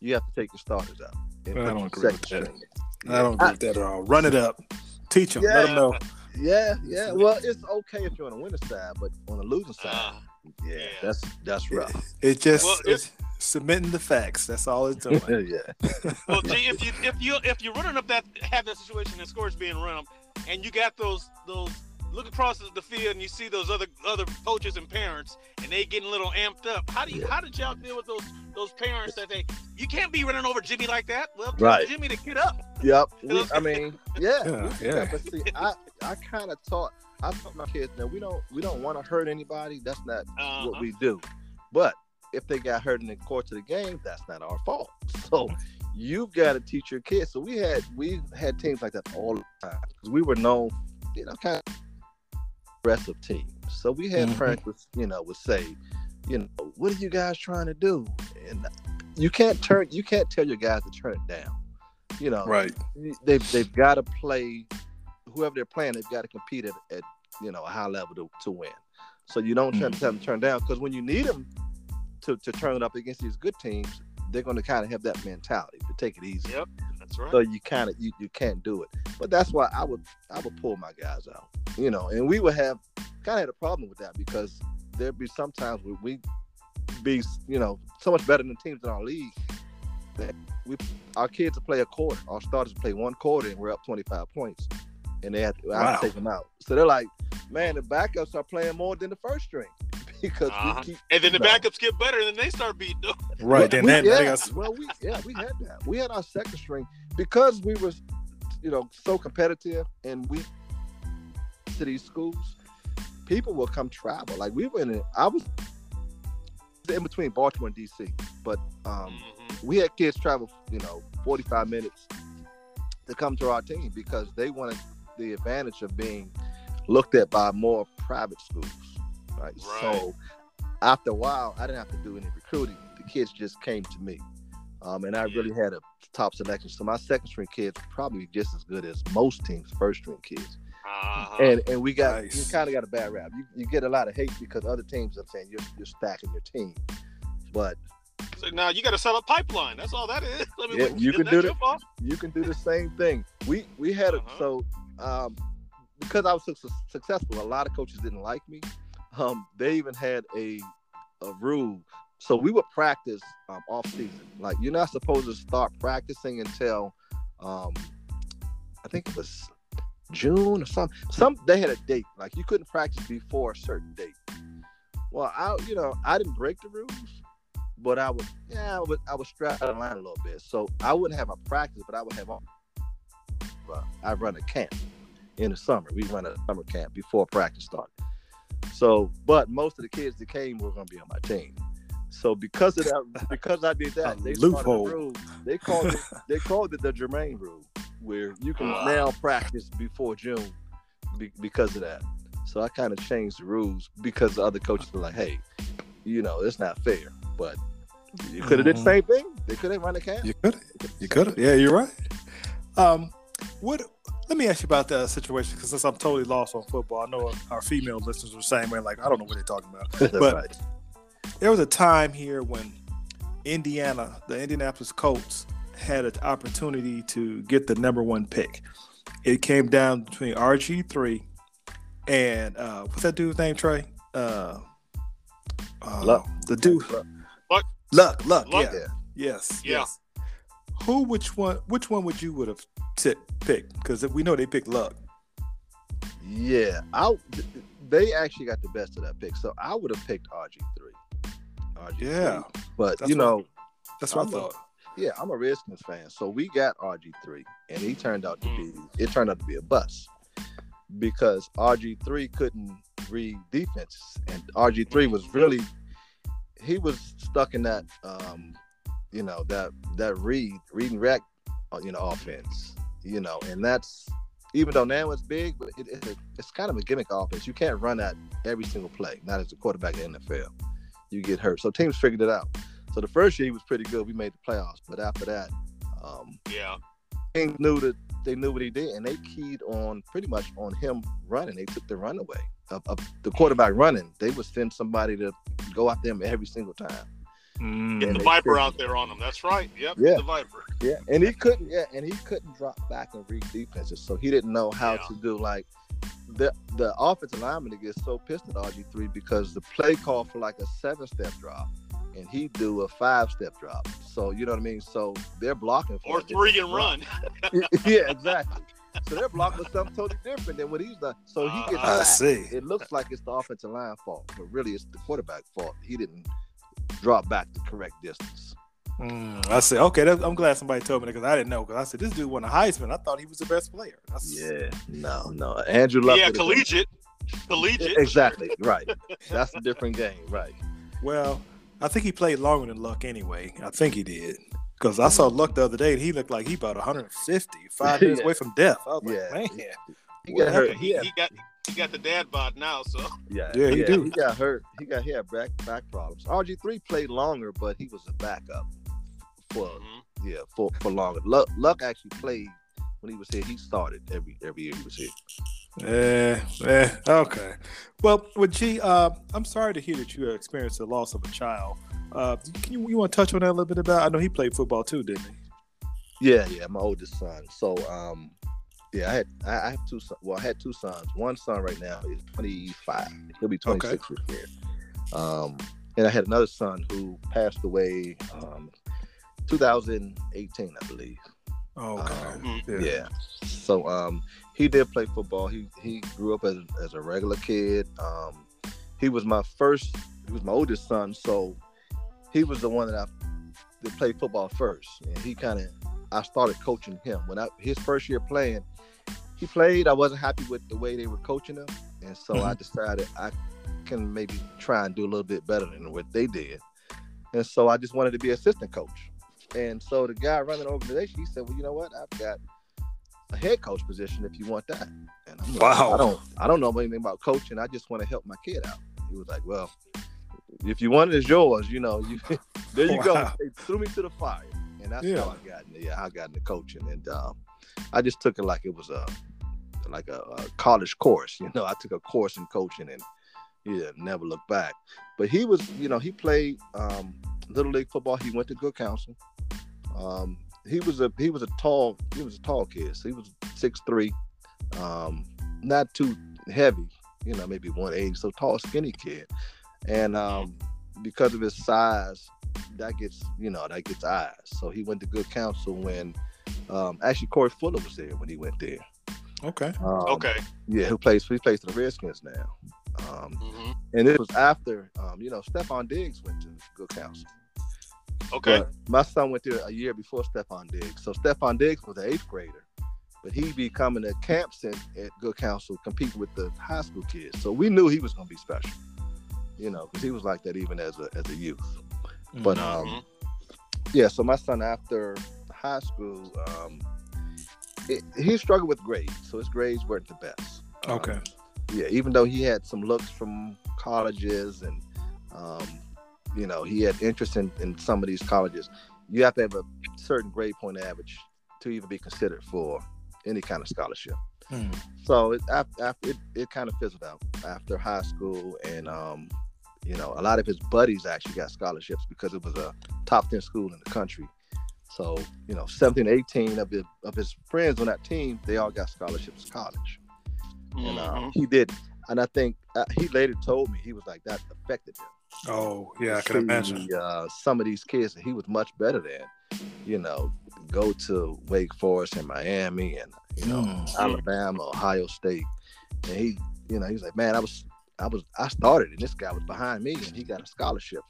you have to take your starters out. and I don't your agree with that. string. I don't agree with that at all. Run it up. Teach them. Let them know. Yeah, yeah. Well, it's okay if you're on the winning side, but on the losing side, uh, yeah, yeah. that's that's rough. It just Well, it's submitting the facts. That's all it's doing. yeah. well, gee, if you if you if you're running up that have that situation and scores being run up, and you got those those look across the field and you see those other other coaches and parents and they getting a little amped up. How do you Yeah. how did y'all deal with those those parents that they you can't be running over Jimmy like that? Well, tell Right. Jimmy to get up. Yep. We, I mean, yeah. Yeah, yeah. But see, I, I kind of taught, I taught my kids that we don't, we don't want to hurt anybody. That's not Uh-huh. what we do. But if they got hurt in the course of the game, that's not our fault. So you've got to teach your kids. So we had, we had teams like that all the time. 'Cause We were known, you know, kind of aggressive teams. So we had Mhm. parents, would, you know, would say, you know, what are you guys trying to do? And you can't turn, you can't tell your guys to turn it down. You know, Right. they've they've got to play whoever they're playing. They've got to compete at, at you know a high level to, to win. So you don't try to tell them to turn down because when you need them to, to turn it up against these good teams, they're going to kind of have that mentality to take it easy. Yep, that's right. So you kind of you, you can't do it. But that's why I would I would pull my guys out. You know, and we would have kind of had a problem with that because there'd be sometimes where we be you know so much better than teams in our league that we our kids will play a quarter, our starters play one quarter, and we're up 25 points. and they have to, I Wow. had to take them out. So they're like, man, the backups are playing more than the first string because Uh-huh. we keep. And then the No. backups get better, and then they start beating them. Right. Then we, that, yeah, got- well, we yeah we had that. We had our second string because we were, you know, so competitive, and we to these schools, people will come travel. Like we went in, I was in between Baltimore and DC, but um, Mhm. we had kids travel, you know, 45 minutes to come to our team because they wanted the advantage of being looked at by more private schools, right? Right. So after a while, I didn't have to do any recruiting. The kids just came to me. Um, and I Yeah. really had a top selection. So my second string kids were probably just as good as most teams' first string kids. Uh-huh. And and we got Nice. you kind of got a bad rap. You, you get a lot of hate because other teams are saying you're, you're stacking your team. But So now you got to set up pipeline. That's all that is. I mean, Yeah, what- you can do your that. fault? you can do the same thing. We we had a Uh-huh. so um, because I was so su- successful. A lot of coaches didn't like me. Um, they even had a a rule. So we would practice um, off season. Like you're not supposed to start practicing until um, I think it was June or some some. They had a date. Like you couldn't practice before a certain date. Well, I you know I didn't break the rules, but I was yeah I was I strapped the line a little bit. So I wouldn't have a practice, but I would have. Uh, I run a camp in the summer. We run a summer camp before practice started. So, but most of the kids that came were going to be on my team. So because of that, because I did that, they loophole. started a rule. They called it they called it the Jermaine rule, where you can Ah. now practice before June be, because of that. So I kind of changed the rules because the other coaches were like, "Hey, you know, it's not fair." But you could have did the same thing. They could have run a camp. You could have. You could. Yeah, you're right. Um, what? Let me ask you about that situation because since I'm totally lost on football, I know our female listeners are the same way. Like, I don't know what they're talking about. But- Right. There was a time here when Indiana, the Indianapolis Colts, had an opportunity to get the number one pick. It came down between RG three and uh, what's that dude's name? Trey. Uh, uh, Luck. The dude. Luck. Luck. Luck. Luck. Luck. Yeah. Yeah. Yes. Yeah. Yes. Who? Which one? Which one would you would have t- picked? Because we know they picked Luck. Yeah, I they actually got the best of that pick, so I would have picked RG three. RG Yeah. but That's you what- know, That's what I'm I a- thought. yeah, I'm a Redskins fan, so we got RG three, and he turned out to be it turned out to be a bust because RG three couldn't read defense, and RG three was really he was stuck in that um you know that that read read and rec uh, you know offense, you know, and that's even though now it's big, but it, it's, a, it's kind of a gimmick offense. You can't run that every single play, not as a quarterback in the NFL. You get hurt. So teams figured it out. So the first year he was pretty good. We made the playoffs, but after that, um, Yeah. teams knew that they knew what he did, and they keyed on pretty much on him running. They took the run away of, of the quarterback running. They would send somebody to go out them every single time. Mm. Get the they Viper figured- out there on them. That's right. Yep. Yeah. The Viper. Yeah, and he couldn't. Yeah, and he couldn't drop back and read defenses, so he didn't know how Yeah. to do like the the offensive lineman to get so pissed at RG three because the play call for like a seven step drop, and he do a five step drop. So you know what I mean. So they're blocking for Or a three and drop. run. yeah, exactly. So they're blocking something totally different than what he's done. So he gets Uh-huh. I see. It looks like it's the offensive line fault, but really it's the quarterback fault. He didn't drop back the correct distance. Mm, I said, Okay, that, I'm glad somebody told me because I didn't know. Because I said this dude won a Heisman. I thought he was the best player. That's, Yeah, no, no. Andrew Luck. yeah, would've been- collegiate. Collegiate. Exactly, right. That's a different game, right? Well, I think he played longer than Luck anyway. I think he did. Because I saw Luck the other day and he looked like he about 150, five minutes Yeah. away from death. I was Yeah. like, man. He got hurt. He, He he got he got the dad bod now, so yeah, Yeah, he do. He got hurt. He got he had back back problems. RG three played longer, but he was a backup for mhm. yeah for for longer. Luck Luck actually played when he was here. He started every every year he was here. Eh, eh, okay. Well, with G, uh, I'm sorry to hear that you experienced the loss of a child. Uh, can you, you want to touch on that a little bit about? I know he played football too, didn't he? Yeah, yeah, my oldest son. So um, yeah, I had I, have two sons. Well, I had two sons. One son right now is 25. He'll be 26 this year. Um, and I had another son who passed away um 2018, I believe. Oh, okay. Um, Mm. yeah. So um he did play football. He he grew up as, as a regular kid. Um, he was my first. He was my oldest son, so he was the one that I that played football first, and he kind of I started coaching him when I his first year playing. He played. I wasn't happy with the way they were coaching him, and so mm-hmm. I decided I can maybe try and do a little bit better than what they did. And so I just wanted to be assistant coach. And so the guy running the organization, he said, "Well, you know what? I've got a head coach position if you want that." And I'm like, "Wow, I don't, I don't know anything about coaching. I just want to help my kid out." He was like, "Well, if you want it, it's yours. You know, you there you wow. go." They threw me to the fire, and that's yeah. how I got into yeah, I got into coaching, and um, I just took it like it was a like a, a, college course. You know, I took a course in coaching, and yeah, never looked back. But he was, you know, he played um, little league football. He went to Good Counsel. Um, he was a he was a tall he was a tall kid. So he was six three, um, not too heavy. You know, maybe one eighty. So tall, skinny kid, and um, because of his size, that gets you know that gets eyes. So he went to Good Counsel when um, actually Corey Fuller was there when he went there. Okay. Um, okay. Yeah, who plays? He plays for the Redskins now. Um, mm-hmm. And it was after, um, you know, Stefon Diggs went to Good Counsel. Okay. But my son went there a year before Stefon Diggs. So Stefon Diggs was an eighth grader, but he be coming to camps at, at Good Counsel, competing with the high school kids. So we knew he was going to be special, you know, because he was like that even as a as a youth. Mm-hmm. But um, yeah. So my son after high school, um, it, he struggled with grades, so his grades weren't the best. Okay. Um, yeah, even though he had some looks from colleges and um, you know he had interest in, in some of these colleges, you have to have a certain grade point average to even be considered for any kind of scholarship. Hmm. So it, after, it, it kind of fizzled out after high school, and um, you know a lot of his buddies actually got scholarships because it was a top ten school in the country. So you know, 17, 18 of his of his friends on that team, they all got scholarships to college and uh, mm-hmm. he did. And I think uh, he later told me he was like that affected him. Oh yeah, I can see, imagine. Uh, some of these kids that he was much better than, you know, go to Wake Forest and Miami and you know mm. Alabama, Ohio State, and he, you know, he was like, man, I was, I was, I started and this guy was behind me and he got a scholarship,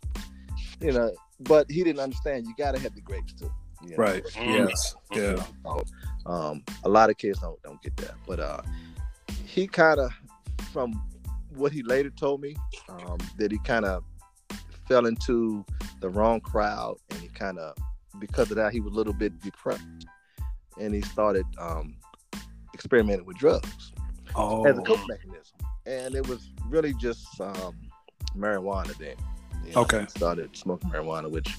you know, but he didn't understand. You got to have the grades too. You know? Right. Yes. Yeah. um, a lot of kids don't don't get that, but uh, he kind of, from what he later told me, um, that he kind of fell into the wrong crowd, and he kind of, because of that, he was a little bit depressed, and he started um, experimenting with drugs oh. as a coping mechanism, and it was really just um, marijuana then. You know, okay. started smoking marijuana, which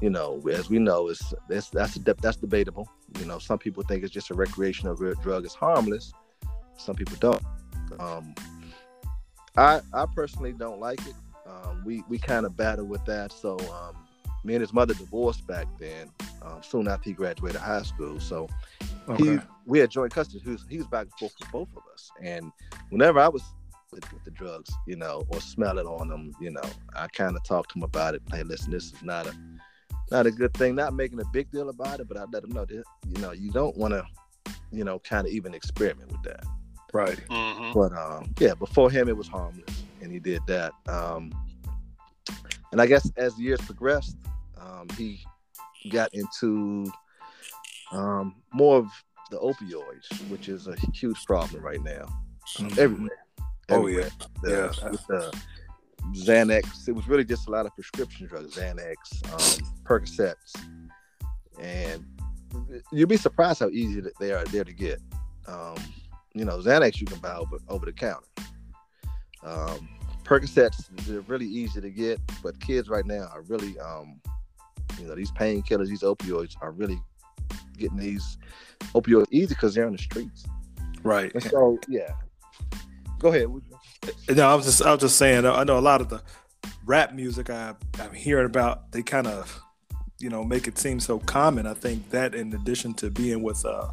you know, as we know, it's that's that's that's debatable. You know, some people think it's just a recreational drug; it's harmless some people don't. Um, I I personally don't like it. Um, we we kind of battle with that. So um, me and his mother divorced back then, um, soon after he graduated high school. So okay. he we had joint custody. He was, he was back and forth with both of us. And whenever I was with, with the drugs, you know, or smell it on them, you know, I kind of talked to him about it. Hey, listen, this is not a not a good thing. Not making a big deal about it, but I let him know that you know you don't want to, you know, kind of even experiment with that. Right. Mm-hmm. But um, yeah, before him it was harmless, and he did that. Um, and I guess as the years progressed, um, he got into um, more of the opioids, which is a huge problem right now, mm-hmm. everywhere. Oh yeah, the, yeah. With the Xanax, it was really just a lot of prescription drugs, Xanax, um, Percocets, and you'd be surprised how easy they are there to get. Um, you know, Xanax you can buy over, over the counter. Um, Percocets they're really easy to get, but kids right now are really, um, you know, these painkillers, these opioids are really getting these opioids easy because they're on the streets. Right. And so yeah. Go ahead. No, I was just I was just saying I know a lot of the rap music I, I'm hearing about they kind of you know make it seem so common. I think that in addition to being with uh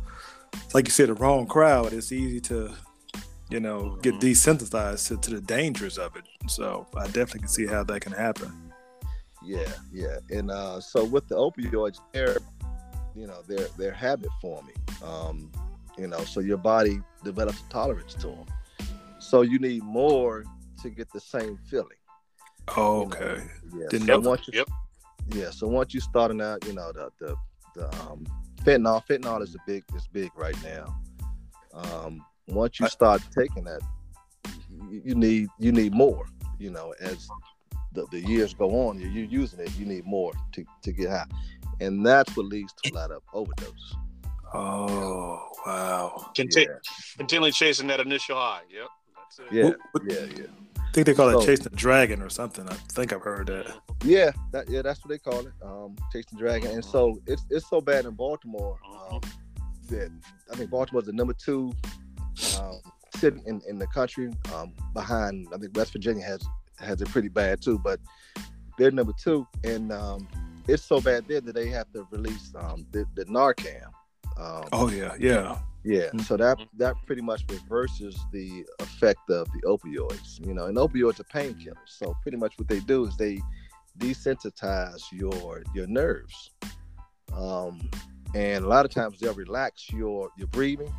like you said, the wrong crowd, it's easy to, you know, get mm-hmm. desensitized to, to the dangers of it. So I definitely can see how that can happen. Yeah, yeah. And uh, so with the opioids, they're, you know, they're they're habit forming. Um, You know, so your body develops a tolerance to them. So you need more to get the same feeling. Oh, okay. Yeah. Didn't so once you, Yep. Yeah. So once you starting out, you know, the the, the um, fentanyl, fentanyl is a big is big right now. Um, once you I- start taking that, you, you need you need more. You know, as the, the years go on, you're, you're using it. You need more to, to get high, and that's what leads to a lot of overdoses. Oh, wow. Conti- Yeah. Continually chasing that initial high. Yep. That's it. Yeah, What- what- yeah, yeah. I think they call it So- chasing the dragon or something. I think I've heard that. Yeah, that yeah, that's what they call it. Um, chasing dragon, and so it's it's so bad in Baltimore um, that I think Baltimore's the number two um, city in, in the country. Um, behind I think West Virginia has has it pretty bad too, but they're number two, and um, it's so bad there that they have to release um, the, the Narcan. Um, Oh, yeah, yeah. yeah, Mhm. so that that pretty much reverses the effect of the opioids. You know, and opioids are painkillers. So pretty much what they do is they desensitize your your nerves, um, and a lot of times they'll relax your your breathing.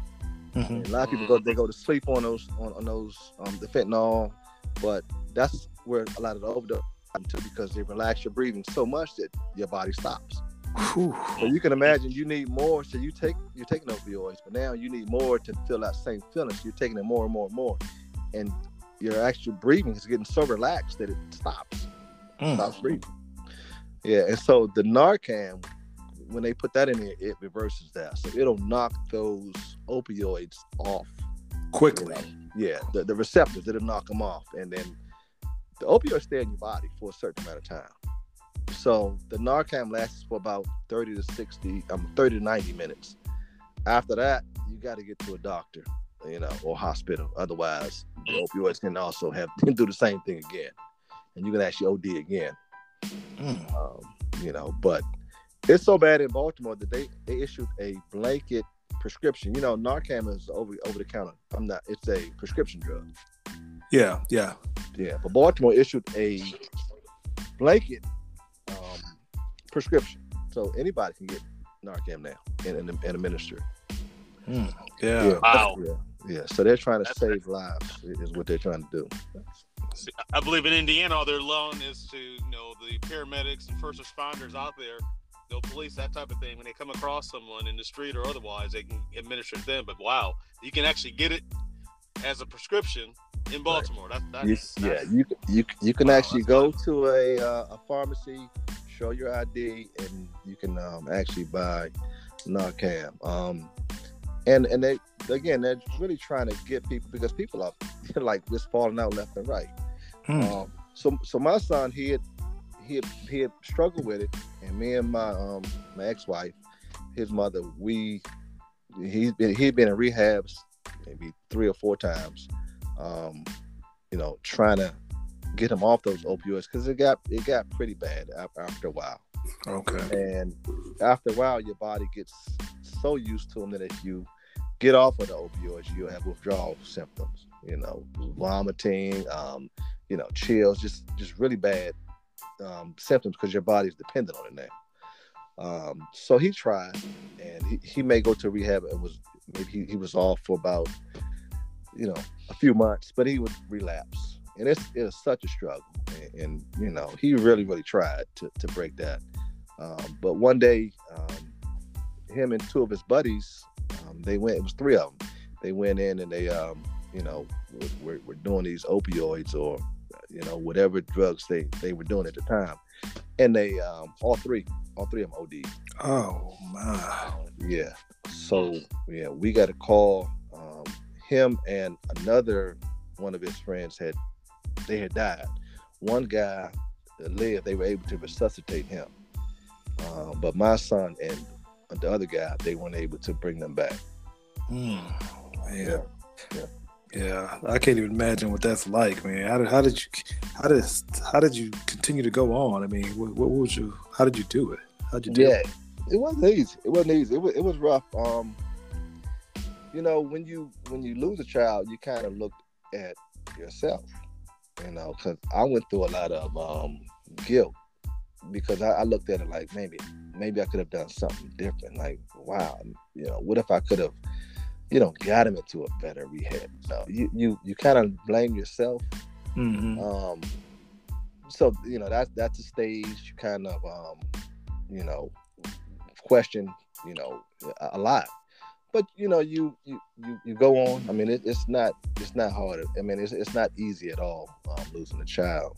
Mhm. A lot of people go they go to sleep on those on, on those um, the fentanyl, but that's where a lot of the overdose happen too because they relax your breathing so much that your body stops. Whew. So you can imagine you need more. So you take you're taking opioids, but now you need more to feel that same feeling. So you're taking it more and more and more, and your actual breathing is getting so relaxed that it stops, Mm. stops breathing. Yeah, and so the Narcan, when they put that in there, it reverses that. So it'll knock those opioids off. Quickly. Yeah, the, the receptors, it'll knock them off, and then the opioids stay in your body for a certain amount of time. So the Narcan lasts for about 30 to 60, um, 30 to 90 minutes. After that, you got to get to a doctor, you know, or hospital. Otherwise, the opioids can also have can do the same thing again, and you can actually OD again. Mm. Um, you know, but it's so bad in Baltimore that they, they issued a blanket prescription. You know, Narcan is over over the counter. I'm not. It's a prescription drug. Yeah, yeah. Yeah, but Baltimore issued a blanket prescription, so anybody can get Narcan now and, and, and administer. Mm. Yeah. Wow. Yeah, yeah. So they're trying to That's- save lives. Is what they're trying to do. I believe in Indiana, all they're allowing is to, you know, the paramedics and first responders out there, they'll police that type of thing. When they come across someone in the street or otherwise, they can administer it to them. But wow, you can actually get it as a prescription in Baltimore. That, that's, You, yeah, you you you can Wow, actually that's go to a uh, a pharmacy, show your ID, and you can um, actually buy Narcan. Um, and and they again they're really trying to get people because people are like just falling out left and right. Mm. Um, so so my son he had he had, he had struggled with it, and me and my um my ex wife, his mother, we he's been he'd been in rehabs maybe three or four times, um, you know, trying to get him off those opioids because it got it got pretty bad after a while, Okay. and after a while your body gets so used to them that if you get off of the opioids, you'll have withdrawal symptoms, you know, vomiting, um, you know, chills, just just really bad um, symptoms because your body's dependent on it now. Um, so he tried, and he, he may go to rehab. It was maybe he, he was off for about you know a few months, but he would relapse, and it's it was such a struggle. And, and you know he really really tried to to break that. Um, but one day, um, him and two of his buddies, um, they went. It was three of them. They went in and they um, you know were, were, were doing these opioids or you know whatever drugs they they were doing at the time, and they um, all three all three of them OD. Oh my. Yeah. So yeah, we got to call um, him and another one of his friends had they had died. One guy lived, they were able to resuscitate him, um, but my son and the other guy, they weren't able to bring them back. Mm. Man. Yeah. Yeah, I can't even imagine what that's like, man. How did how did you how did how did you continue to go on? I mean, what, what was you? How did you do it? How'd you do Yeah, it? it wasn't easy. It wasn't easy. It was, it was rough. Um, you know, when you when you lose a child, you kind of look at yourself. You know, because I went through a lot of um, guilt because I, I looked at it like maybe maybe I could have done something different. Like, wow, you know, what if I could have, you don't got him into a better rehab. No, you you you kind of blame yourself. Mm-hmm. Um, so you know that's that's a stage you kind of um, you know question you know a, a lot but you know you you you, you go on. I mean it, it's not it's not hard. I mean it's, it's not easy at all um, losing a child.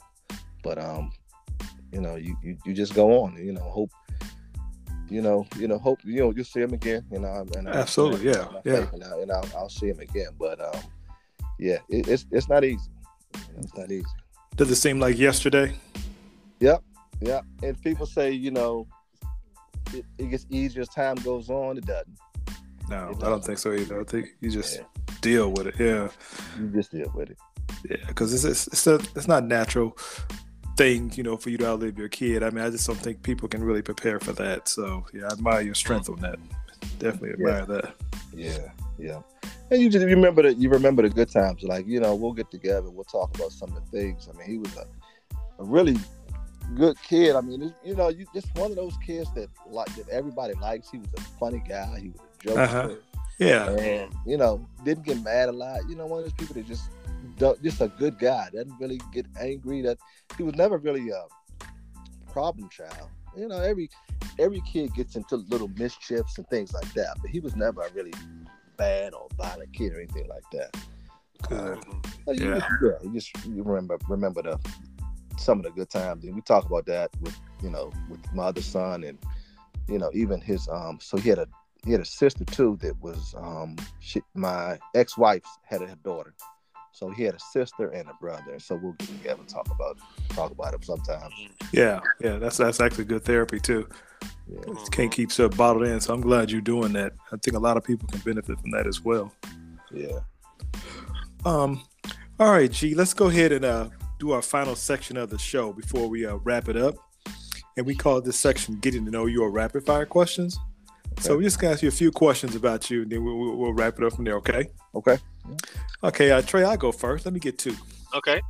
But um you know you, you you just go on you know hope you know you know hope you know you'll see him again you know and Absolutely, yeah, yeah. and, I, and I'll, I'll see him again. But um yeah it, it's it's not easy. You know, it's not easy. Does it seem like yesterday? Yep, yeah and people say you know it, it gets easier as time goes on. It doesn't No, I don't think so either. I think you just Yeah. deal with it. Yeah, you just deal with it yeah, because it's it's it's, a, it's not natural thing, you know, for you to outlive your kid. I mean, I just don't think people can really prepare for that. So yeah, I admire your strength on that. Definitely Yeah. admire that. Yeah, yeah. And you just remember the you remember the good times. Like you know, we'll get together. We'll talk about some of the things. I mean, he was a, a really good kid. I mean, you know, you just one of those kids that like that everybody likes. He was a funny guy. He was Uh-huh. Yeah, and you know, didn't get mad a lot. You know, one of those people that just don't, just a good guy. Doesn't really get angry. That he was never really a problem child. You know, every every kid gets into little mischiefs and things like that, but he was never a really bad or violent kid or anything like that. good. You Yeah. just, yeah, you just you remember remember the some of the good times, and we talk about that with you know with my other son, and you know even his um. So he had a he had a sister too that was um. She, my ex wife had a daughter, so he had a sister and a brother. So we'll get together and talk about talk about it sometimes. Yeah, yeah. That's that's actually good therapy too. Yeah. Can't keep stuff bottled in. So I'm glad you're doing that. I think a lot of people can benefit from that as well. Yeah. Um, all right, G, let's go ahead and uh, do our final section of the show before we uh, wrap it up. And we call this section "Getting to Know Your Rapid Fire Questions." So we're just gonna ask you a few questions about you, and then we'll, we'll, we'll wrap it up from there. Okay? Okay. Okay, uh, Trey, I'll go first. Let me get two. Okay.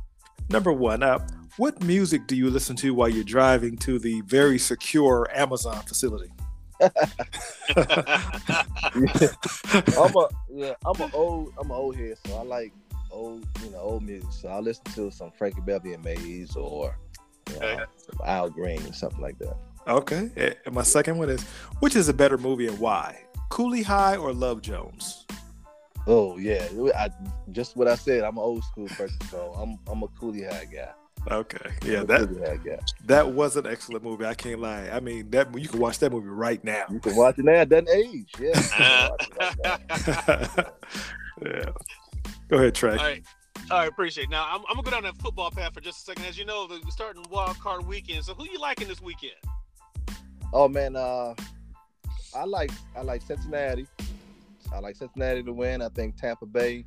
Number one, uh, what music do you listen to while you're driving to the very secure Amazon facility? I'm a yeah, I'm an old I'm an old head, so I like old you know old music. So I listen to some Frankie Beverly and Maze or you know, Okay. Al Green or something like that. Okay. eh, And my second one is, which is a better movie and why? Cooley High or Love Jones? Oh yeah, I, just what I said. I'm an old school person, so I'm I'm a Cooley High guy. Okay. Yeah, that Cooley High guy. that was an excellent movie. I can't lie. I mean, that you can watch that movie right now. You can watch it now. It doesn't age. Yeah. you can watch it right yeah. Go ahead, Trey. All right. All right, appreciate it. Now, I'm, I'm going to go down that football path for just a second. As you know, the starting wild card weekend. So, who you liking this weekend? Oh man, uh, I like I like Cincinnati. I like Cincinnati to win. I think Tampa Bay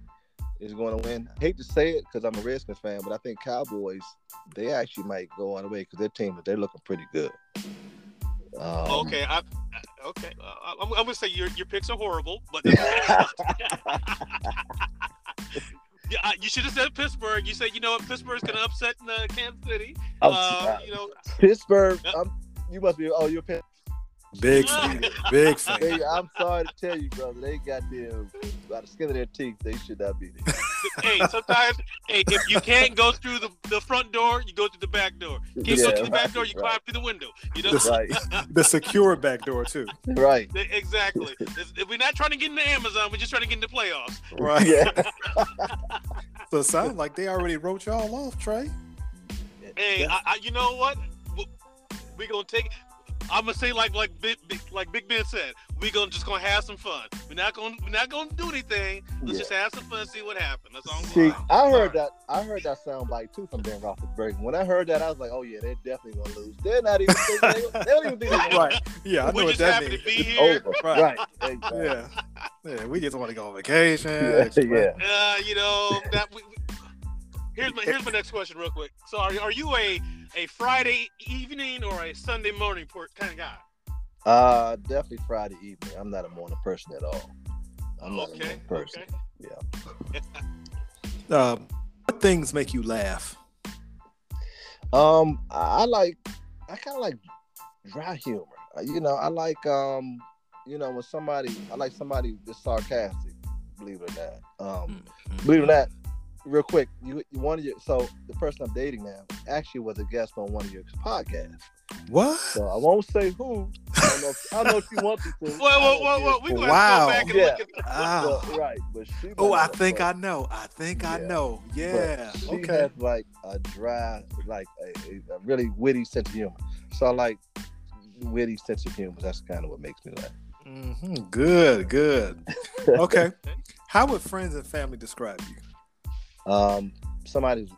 is going to win. I hate to say it because I'm a Redskins fan, but I think Cowboys they actually might go on the way because their team they're looking pretty good. Um, okay. I, okay. Uh, I'm, I'm going to say your, your picks are horrible, but yeah, I- you should have said Pittsburgh. You said, you know what, Pittsburgh's going to upset in, uh, Kansas City. Uh, you know, Pittsburgh. I'm, you must be. Oh, you're a Pitt. Big fan. Big fan. They, I'm sorry to tell you, brother. They got them by the skin of their teeth. They should not be there. hey, sometimes, hey, if you can't go through the, the front door, you go through the back door. You can't go through the back door, you right. climb through the window. You know, The- Right, The secure back door too. right. exactly. It's- We're not trying to get into Amazon. We're just trying to get into playoffs. Right. Yeah. So it sounds like they already wrote y'all off, Trey. Hey, I, I, you know what? We're gonna take. I'm gonna say like like Big, Big like Big Ben said. We're gonna just gonna have some fun. We're not gonna we're not gonna do anything. Let's Yeah. just have some fun, see what happens. That's all. I'm See. I heard that. I heard that sound bite too from Ben Roethlisberger. When I heard that, I was like, "Oh yeah, they're definitely gonna lose. They're not even. They, they don't even think it's Right. Yeah, I know We're what just that happy means. to be It's here. over. Right. Right. Exactly. Yeah. Yeah, we just want to go on vacation. Yeah. yeah. Uh, you know that. We, we- here's my here's my next question, real quick. So, are, are you a a Friday evening or a Sunday morning port kind of guy? Uh, definitely Friday evening. I'm not a morning person at all. I'm not a Okay, morning person. okay. Um, what things make you laugh? Um, I I like. I kind of like dry humor. Uh, You know, I like um, you know, when somebody. I like somebody that's sarcastic. believe it or not. Um, Mhm. believe it or not, real quick, you, you one of your so the person I'm dating now actually was a guest on one of your podcasts. What? So I won't say who. I don't know if, I don't know if you want me to. Whoa, whoa, whoa, whoa. We gonna Wow. go back and Yeah. look at Ah. But, right, but she. Oh, I think know, I know. I think I Yeah. know. but Yeah. She Okay. has like a dry, like a, a- a really witty sense of humor. So I like witty sense of humor. That's kind of what makes me laugh. hmm Good. Good. Okay. How would friends and family describe you? Um, somebody's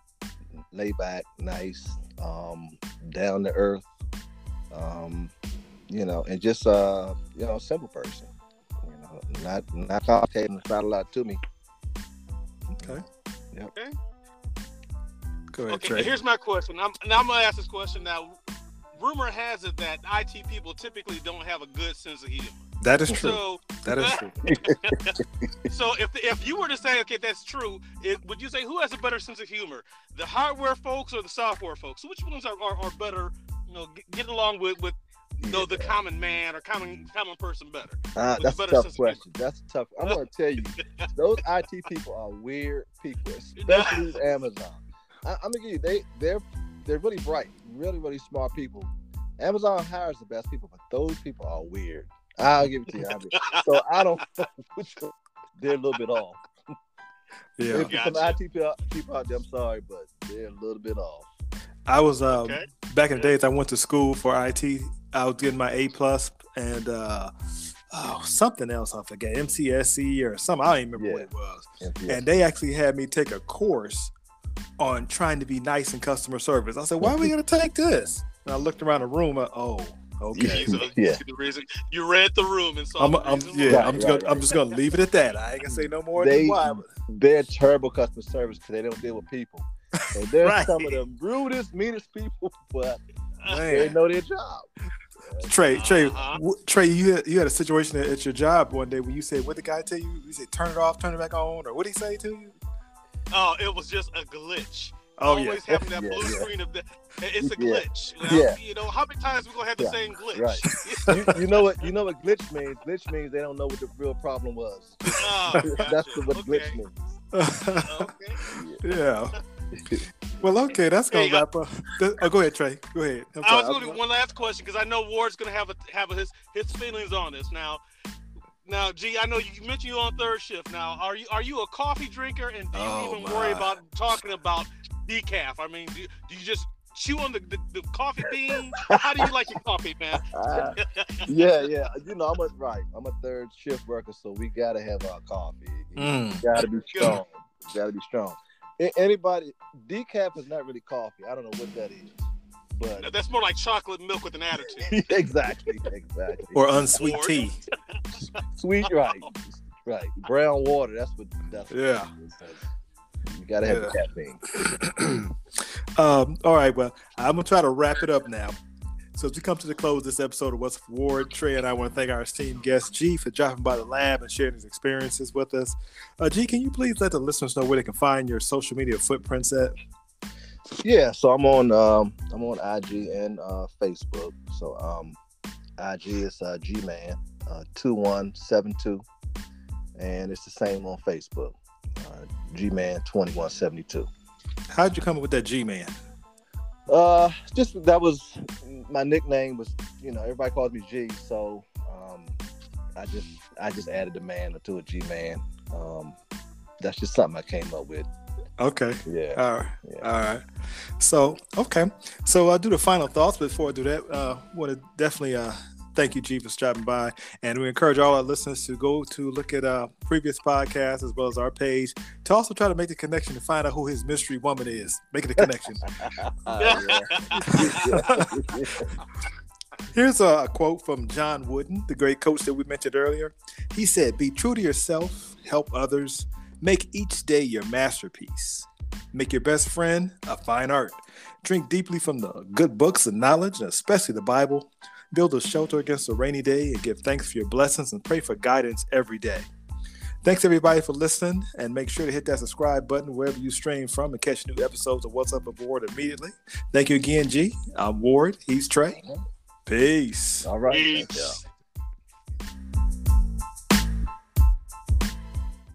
laid back, nice, um, down to earth, um, you know, and just uh, you know, simple person. You know, not not complicated. It's not a lot to me. Okay. Yep. Okay. Go ahead, Okay, Trey. here's my question. I'm, now I'm gonna ask this question. Now, rumor has it that IT people typically don't have a good sense of humor. That is true. So, That is true. so if if you were to say, okay, that's true, it, would you say who has a better sense of humor, the hardware folks or the software folks? Which ones are, are, are better? You know, get, get along with with you know, the common man or common common person better. Uh, with that's a better tough sense of humor. question. That's a tough. I'm gonna tell you, those IT people are weird people, especially Amazon. I, I'm gonna give you they they're they're really bright, really really smart people. Amazon hires the best people, but those people are weird. I'll give it to you. I mean, so I don't know which they're a little bit off. Yeah. If there's some IT people, people out there, I'm sorry, but they're a little bit off. I was um, Okay. back in the days. I went to school for IT. I was getting my A plus and uh, oh, something else. I forget MCSE or something. I don't even remember what it was. And, And they actually had me take a course on trying to be nice in customer service. I said, "Why are we going to take this?" And I looked around the room. I, oh, okay. So Yeah. the reason you read the room and saw I'm, I'm yeah. Right, I'm just right, gonna I'm just gonna leave it at that. I ain't gonna say no more They- than why. but- they're terrible customer service because they don't deal with people. So they're Right. some of the rudest, meanest people, but Uh, they know their job. Trey, Trey, Uh-huh. Trey, you had, you had a situation at, at your job one day when you said, "What the guy tell you?" You said, "Turn it off, turn it back on," or what did he say to you? Oh, it was just a glitch. Oh yeah, Always having that Yeah, blue yeah. screen of the. It's a Yeah. glitch. Well, Yeah. You know how many times we gonna have the Yeah, same glitch? right. you, you know what? You know what glitch means? Glitch means they don't know what the real problem was. Oh, That's gotcha. what okay. glitch means. Okay. yeah. Well, okay, that's gonna Hey, wrap up. Oh, go ahead, Trey. Go ahead. I'm I sorry. was going to do one last question because I know Ward's going to have a, have his his feelings on this now. Now, G, I know you mentioned you on third shift. Now, are you are you a coffee drinker, and do you Oh, even worry about talking about decaf? I mean, do, do you just chew on the, the, the coffee bean? How do you like your coffee, man? Ah, yeah, yeah. You know, I'm a right. I'm a third shift worker, so we gotta have our coffee. Mm. Gotta be strong. Gotta be strong. Anybody decaf is not really coffee. I don't know what that is, but That's more like chocolate milk with an attitude. exactly, exactly. Or unsweet Or- tea. Sweet, right, right. Brown water. That's what. That's what Yeah. it is. You gotta have the caffeine. um, all right, well, I'm gonna try to wrap it up now. So as we come to the close of this episode of What's for Ward, Trey and I want to thank our esteemed guest G for dropping by the lab and sharing his experiences with us. Uh, G, can you please let the listeners know where they can find your social media footprints at? Yeah, so I'm on um I'm on IG and uh Facebook. So um IG is uh G Man uh two one seven two and it's the same on Facebook. Uh G Man twenty one seventy two. How'd you come up with that G man? Uh just that was my nickname was you know, everybody calls me G, so um I just I just added the man to a G Man. Um that's just something I came up with. Okay. Yeah. All right. yeah. All right. So, okay. So I'll do the final thoughts. Before I do that, uh, want to definitely uh, thank you, G, for stopping by. And we encourage all our listeners to go to look at uh, previous podcasts as well as our page to also try to make the connection to find out who his mystery woman is. Making the connection. Uh, yeah. Here's a quote from John Wooden, the great coach that we mentioned earlier. He said, Be true to yourself, help others, make each day your masterpiece. Make your best friend a fine art. Drink deeply from the good books and knowledge, and especially the Bible. Build a shelter against a rainy day and give thanks for your blessings and pray for guidance every day. Thanks everybody for listening, and make sure to hit that subscribe button wherever you stream from and catch new episodes of What's Up with Ward immediately. Thank you again, G. I'm Ward. He's Trey. Mm-hmm. Peace. All right. Peace. Thank y'all.